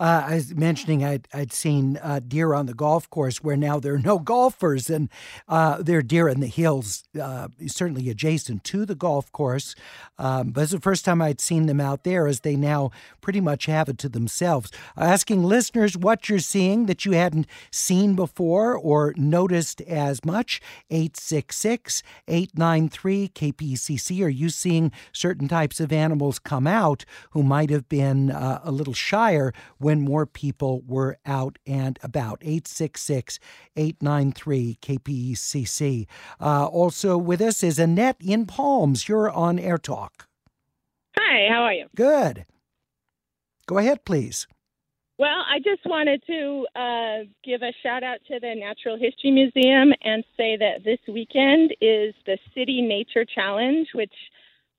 S1: Uh, I was mentioning I'd, I'd seen uh, deer on the golf course where now there are no golfers, and uh, there are deer in the hills, uh, certainly adjacent to the golf course. Um, but it's the first time I'd seen them out there, as they now pretty much have it to themselves. Asking listeners what you're seeing that you hadn't seen before or noticed as much. 866 893 KPCC. Are you seeing certain types of animals? Animals come out who might have been uh, a little shyer when more people were out and about. 866 893 KPCC. Uh, also with us is Annette in Palms. You're on Air Talk.
S11: Hi, how are you?
S1: Good. Go ahead, please.
S11: Well, I just wanted to uh, give a shout out to the Natural History Museum and say that this weekend is the City Nature Challenge, which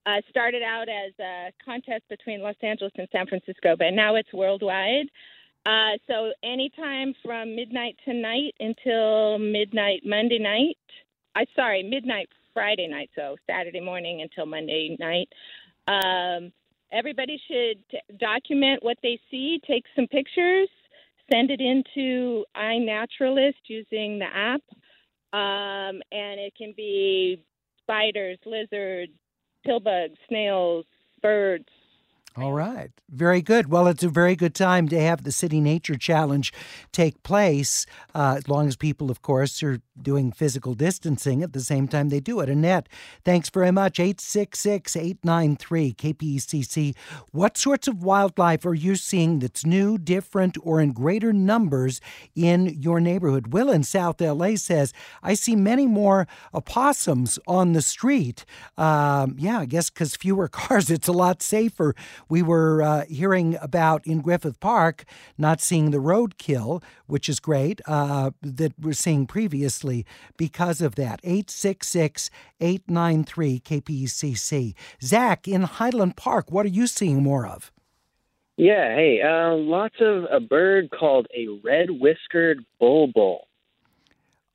S11: uh, started out as a contest between Los Angeles and San Francisco, but now it's worldwide. Uh, so anytime from midnight tonight until midnight Monday night, I sorry midnight Friday night, so Saturday morning until Monday night. Um, everybody should t- document what they see, take some pictures, send it into iNaturalist using the app, um, and it can be spiders, lizards, bugs, snails, birds,
S1: all right. Very good. Well, it's a very good time to have the City Nature Challenge take place, uh, as long as people, of course, are doing physical distancing at the same time they do it. Annette, thanks very much. 866 893 KPCC. What sorts of wildlife are you seeing that's new, different, or in greater numbers in your neighborhood? Will in South LA says, I see many more opossums on the street. Um, yeah, I guess because fewer cars, it's a lot safer we were uh, hearing about in Griffith Park, not seeing the roadkill, which is great, uh, that we're seeing previously because of that. 866 893 KPCC. Zach, in Highland Park, what are you seeing more of?
S12: Yeah, hey, uh, lots of a bird called a red whiskered bulbul.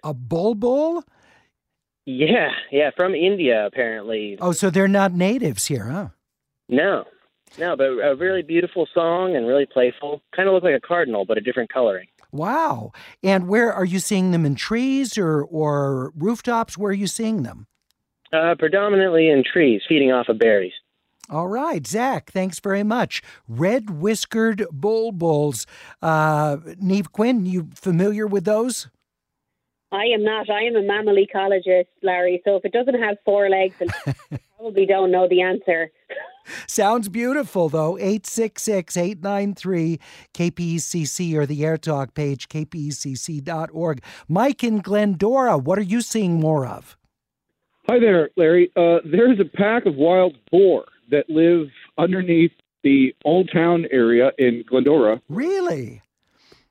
S1: A bulbul?
S12: Yeah, yeah, from India apparently.
S1: Oh, so they're not natives here, huh?
S12: No, no, but a really beautiful song and really playful. Kind of look like a cardinal, but a different coloring.
S1: Wow. And where are you seeing them in trees or, or rooftops? Where are you seeing them?
S12: Uh, predominantly in trees, feeding off of berries.
S1: All right, Zach, thanks very much. Red whiskered bulbuls. Uh, Niamh Quinn, you familiar with those?
S10: I am not. I am a mammal ecologist, Larry. So if it doesn't have four legs, I probably don't know the answer.
S1: Sounds beautiful, though. 866 893 KPCC or the Air Talk page, kpcc.org. Mike in Glendora, what are you seeing more of?
S13: Hi there, Larry. Uh, there's a pack of wild boar that live underneath the Old Town area in Glendora.
S1: Really?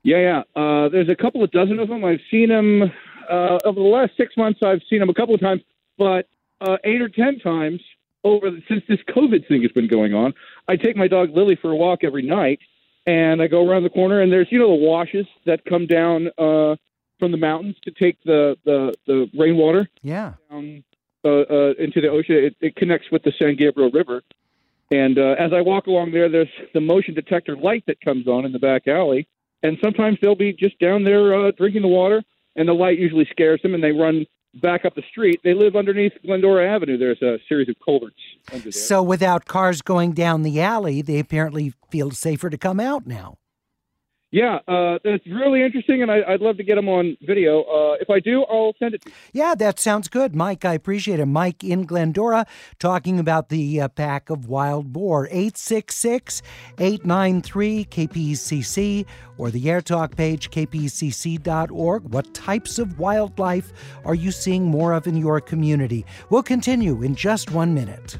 S13: Yeah, yeah. Uh, there's a couple of dozen of them. I've seen them uh, over the last six months. I've seen them a couple of times, but uh, eight or ten times over since this COVID thing has been going on. I take my dog Lily for a walk every night, and I go around the corner, and there's you know the washes that come down uh, from the mountains to take the the, the rainwater
S1: Yeah.
S13: down uh, uh, into the ocean. It, it connects with the San Gabriel River. And uh, as I walk along there, there's the motion detector light that comes on in the back alley. And sometimes they'll be just down there uh, drinking the water, and the light usually scares them, and they run back up the street. They live underneath Glendora Avenue. There's a series of culverts under there.
S1: So without cars going down the alley, they apparently feel safer to come out now.
S13: Yeah, uh, that's really interesting, and I, I'd love to get them on video. Uh, if I do, I'll send it to you.
S1: Yeah, that sounds good, Mike. I appreciate it. Mike in Glendora talking about the uh, pack of wild boar. 866 893 KPCC or the Air Talk page, kpcc.org. What types of wildlife are you seeing more of in your community? We'll continue in just one minute.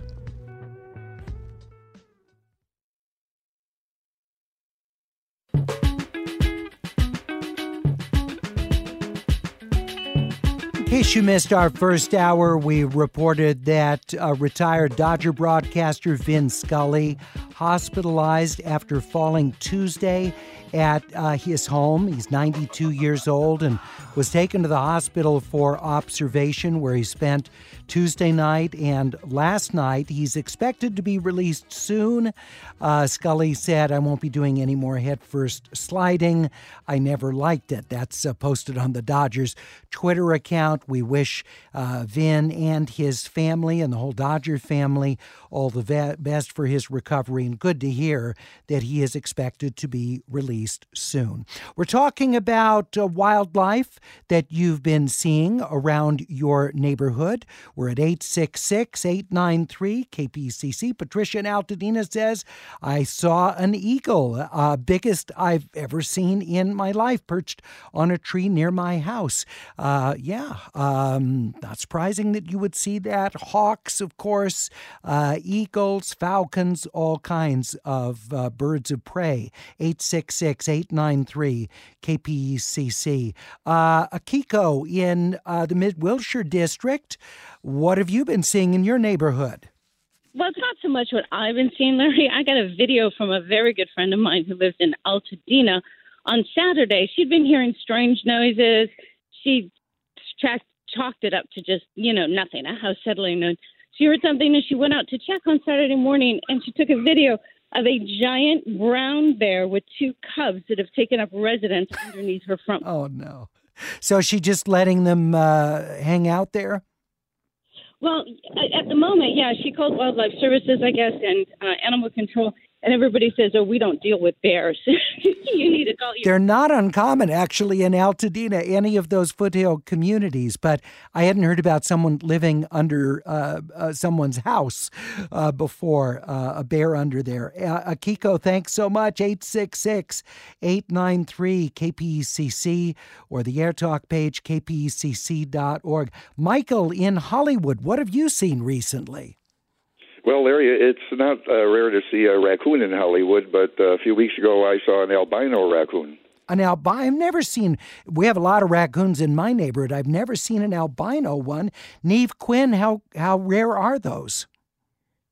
S1: In case you missed our first hour, we reported that uh, retired Dodger broadcaster Vin Scully hospitalized after falling Tuesday at uh, his home. He's 92 years old and was taken to the hospital for observation, where he spent Tuesday night and last night. He's expected to be released soon. Uh, Scully said, I won't be doing any more headfirst sliding. I never liked it. That's uh, posted on the Dodgers Twitter account. We wish uh, Vin and his family and the whole Dodger family all the best for his recovery, and good to hear that he is expected to be released soon. We're talking about uh, wildlife that you've been seeing around your neighborhood. We're at 866 893 KPCC. Patricia in Altadena says, I saw an eagle, uh, biggest I've ever seen in my life, perched on a tree near my house. Uh, yeah, um, not surprising that you would see that. Hawks, of course, uh, eagles, falcons, all kinds of uh, birds of prey. 866 893 KPCC. Uh, Akiko in uh, the Mid Wilshire District. What have you been seeing in your neighborhood?
S14: Well, it's not so much what I've been seeing, Larry. I got a video from a very good friend of mine who lives in Altadena on Saturday. She'd been hearing strange noises. She tra- chalked it up to just, you know, nothing, a house settling noise. She heard something and she went out to check on Saturday morning and she took a video of a giant brown bear with two cubs that have taken up residence underneath her front.
S1: Oh, no. So is she just letting them uh, hang out there?
S14: Well, at- at the moment, yeah, she called Wildlife Services, I guess, and uh, Animal Control, and everybody says, "Oh, we don't deal with bears. you need to call your."
S1: They're not uncommon, actually, in Altadena, any of those foothill communities. But I hadn't heard about someone living under uh, uh, someone's house uh, before, uh, a bear under there. Uh, Akiko, thanks so much. 866 893 KPCC or the Air Talk page, kpcc.org. Michael in Hollywood, what have you seen recently?
S15: Well, Larry, it's not uh, rare to see a raccoon in Hollywood, but uh, a few weeks ago I saw an albino raccoon.
S1: An albino. I've never seen. We have a lot of raccoons in my neighborhood. I've never seen an albino one. Niamh Quinn, how how rare are those?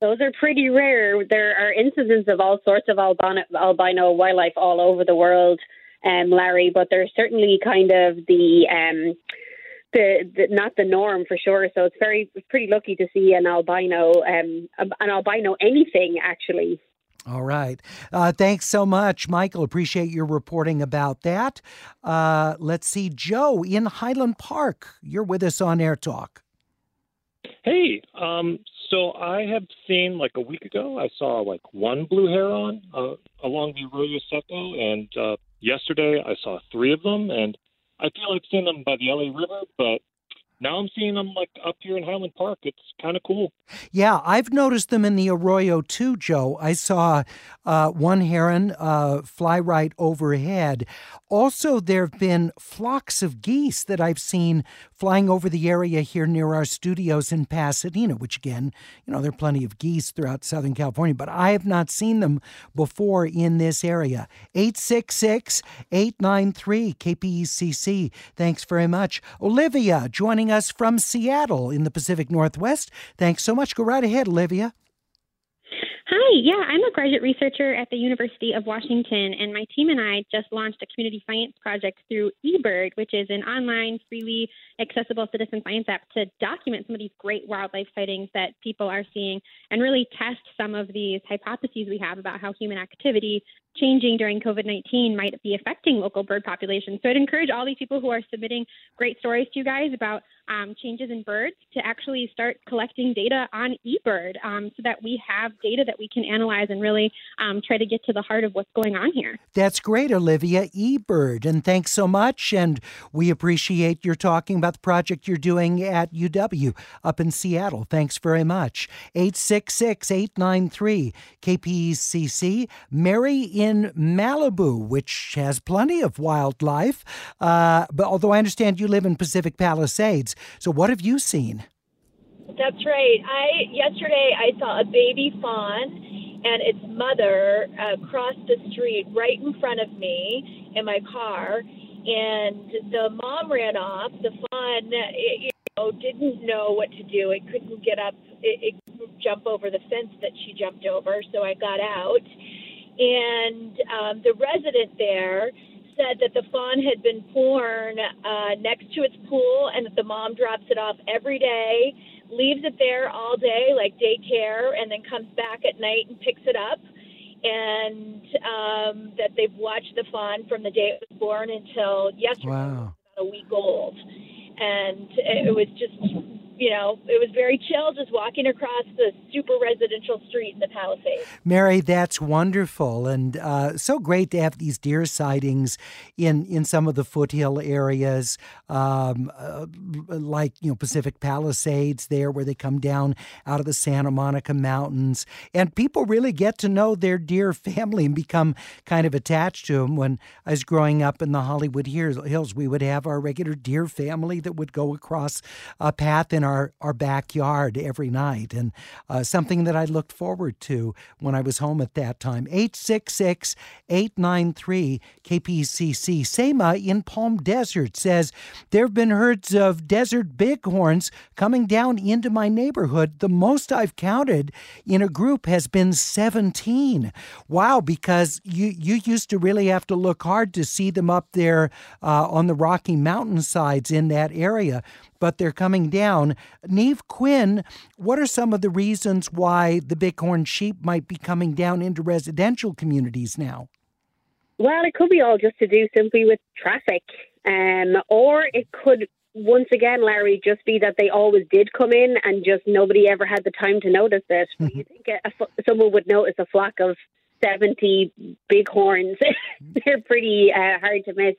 S10: Those are pretty rare. There are instances of all sorts of albino, albino wildlife all over the world, um, Larry, but they're certainly kind of the, um, the, the not the norm for sure. So it's very it's pretty lucky to see an albino, um, an albino anything actually.
S1: All right. Uh, thanks so much, Michael. Appreciate your reporting about that. Uh, let's see, Joe in Highland Park. You're with us on Air Talk.
S16: Hey, um, so I have seen like a week ago, I saw like one blue heron uh, along the Arroyo Seco, and uh, yesterday I saw three of them, and I feel I've seen them by the LA River, but now I'm seeing them like up here in Highland Park. It's kind of cool.
S1: Yeah, I've noticed them in the arroyo too, Joe. I saw uh, one heron uh, fly right overhead. Also, there have been flocks of geese that I've seen flying over the area here near our studios in Pasadena, which again, you know, there are plenty of geese throughout Southern California, but I have not seen them before in this area. 866 893 KPCC. Thanks very much. Olivia joining us from Seattle in the Pacific Northwest. Thanks so much. Go right ahead, Olivia.
S17: Hi, yeah, I'm a graduate researcher at the University of Washington, and my team and I just launched a community science project through eBird, which is an online, freely accessible citizen science app to document some of these great wildlife sightings that people are seeing and really test some of these hypotheses we have about how human activity changing during COVID 19 might be affecting local bird populations. So I'd encourage all these people who are submitting great stories to you guys about um, changes in birds to actually start collecting data on eBird um, so that we have data that we can analyze and really um, try to get to the heart of what's going on here.
S1: That's great, Olivia eBird. And thanks so much. And we appreciate your talking about the project you're doing at UW up in Seattle. Thanks very much. 866 893 KPCC. Mary in Malibu, which has plenty of wildlife. Uh, but although I understand you live in Pacific Palisades, so what have you seen?
S18: That's right. I yesterday I saw a baby fawn and its mother uh, cross the street right in front of me in my car, and the mom ran off. The fawn, it, you know, didn't know what to do. It couldn't get up. It, it jump over the fence that she jumped over. So I got out and um, the resident there said that the fawn had been born uh, next to its pool and that the mom drops it off every day, leaves it there all day, like daycare, and then comes back at night and picks it up. And um, that they've watched the fawn from the day it was born until yesterday,
S1: wow.
S18: about a week old. And it was just you know, it was very chill just walking across the super residential street in the Palisades.
S1: Mary, that's wonderful and uh, so great to have these deer sightings in, in some of the foothill areas, um, uh, like, you know, Pacific Palisades there where they come down out of the Santa Monica Mountains. And people really get to know their deer family and become kind of attached to them. When I was growing up in the Hollywood Hills, we would have our regular deer family that would go across a path in our our, our backyard every night, and uh, something that I looked forward to when I was home at that time. 866 893 KPCC. Sema in Palm Desert says there have been herds of desert bighorns coming down into my neighborhood. The most I've counted in a group has been 17. Wow, because you, you used to really have to look hard to see them up there uh, on the Rocky Mountain sides in that area but they're coming down. Niamh Quinn, what are some of the reasons why the bighorn sheep might be coming down into residential communities now?
S10: Well, it could be all just to do simply with traffic, um, or it could once again, Larry, just be that they always did come in and just nobody ever had the time to notice it. Mm-hmm. You think a, a, someone would notice a flock of 70 bighorns. They're pretty uh, hard to miss.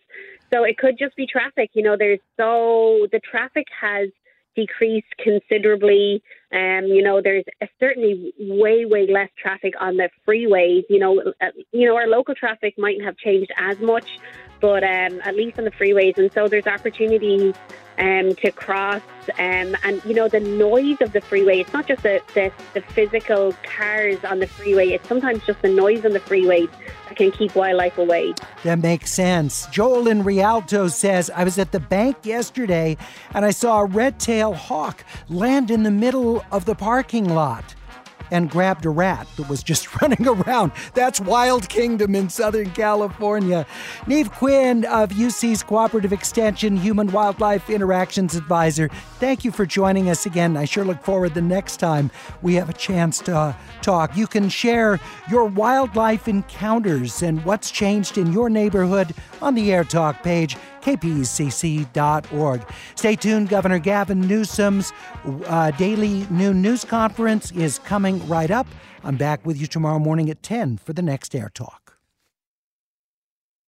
S10: So it could just be traffic. You know, there's so the traffic has decreased considerably. Um, you know, there's certainly way, way less traffic on the freeways. You know, uh, you know, our local traffic mightn't have changed as much, but um, at least on the freeways, and so there's opportunities um, to cross. Um, and you know the noise of the freeway. It's not just the, the, the physical cars on the freeway. It's sometimes just the noise on the freeway that can keep wildlife away.
S1: That makes sense. Joel in Rialto says I was at the bank yesterday and I saw a red-tailed hawk land in the middle of the parking lot and grabbed a rat that was just running around. That's Wild Kingdom in Southern California. Niamh Quinn of UC's Cooperative Extension Human Wildlife Interactions Advisor, thank you for joining us again. I sure look forward the next time we have a chance to uh, talk. You can share your wildlife encounters and what's changed in your neighborhood on the Air Talk page kpcc.org. Stay tuned. Governor Gavin Newsom's uh, daily noon news conference is coming right up. I'm back with you tomorrow morning at 10 for the next Air Talk.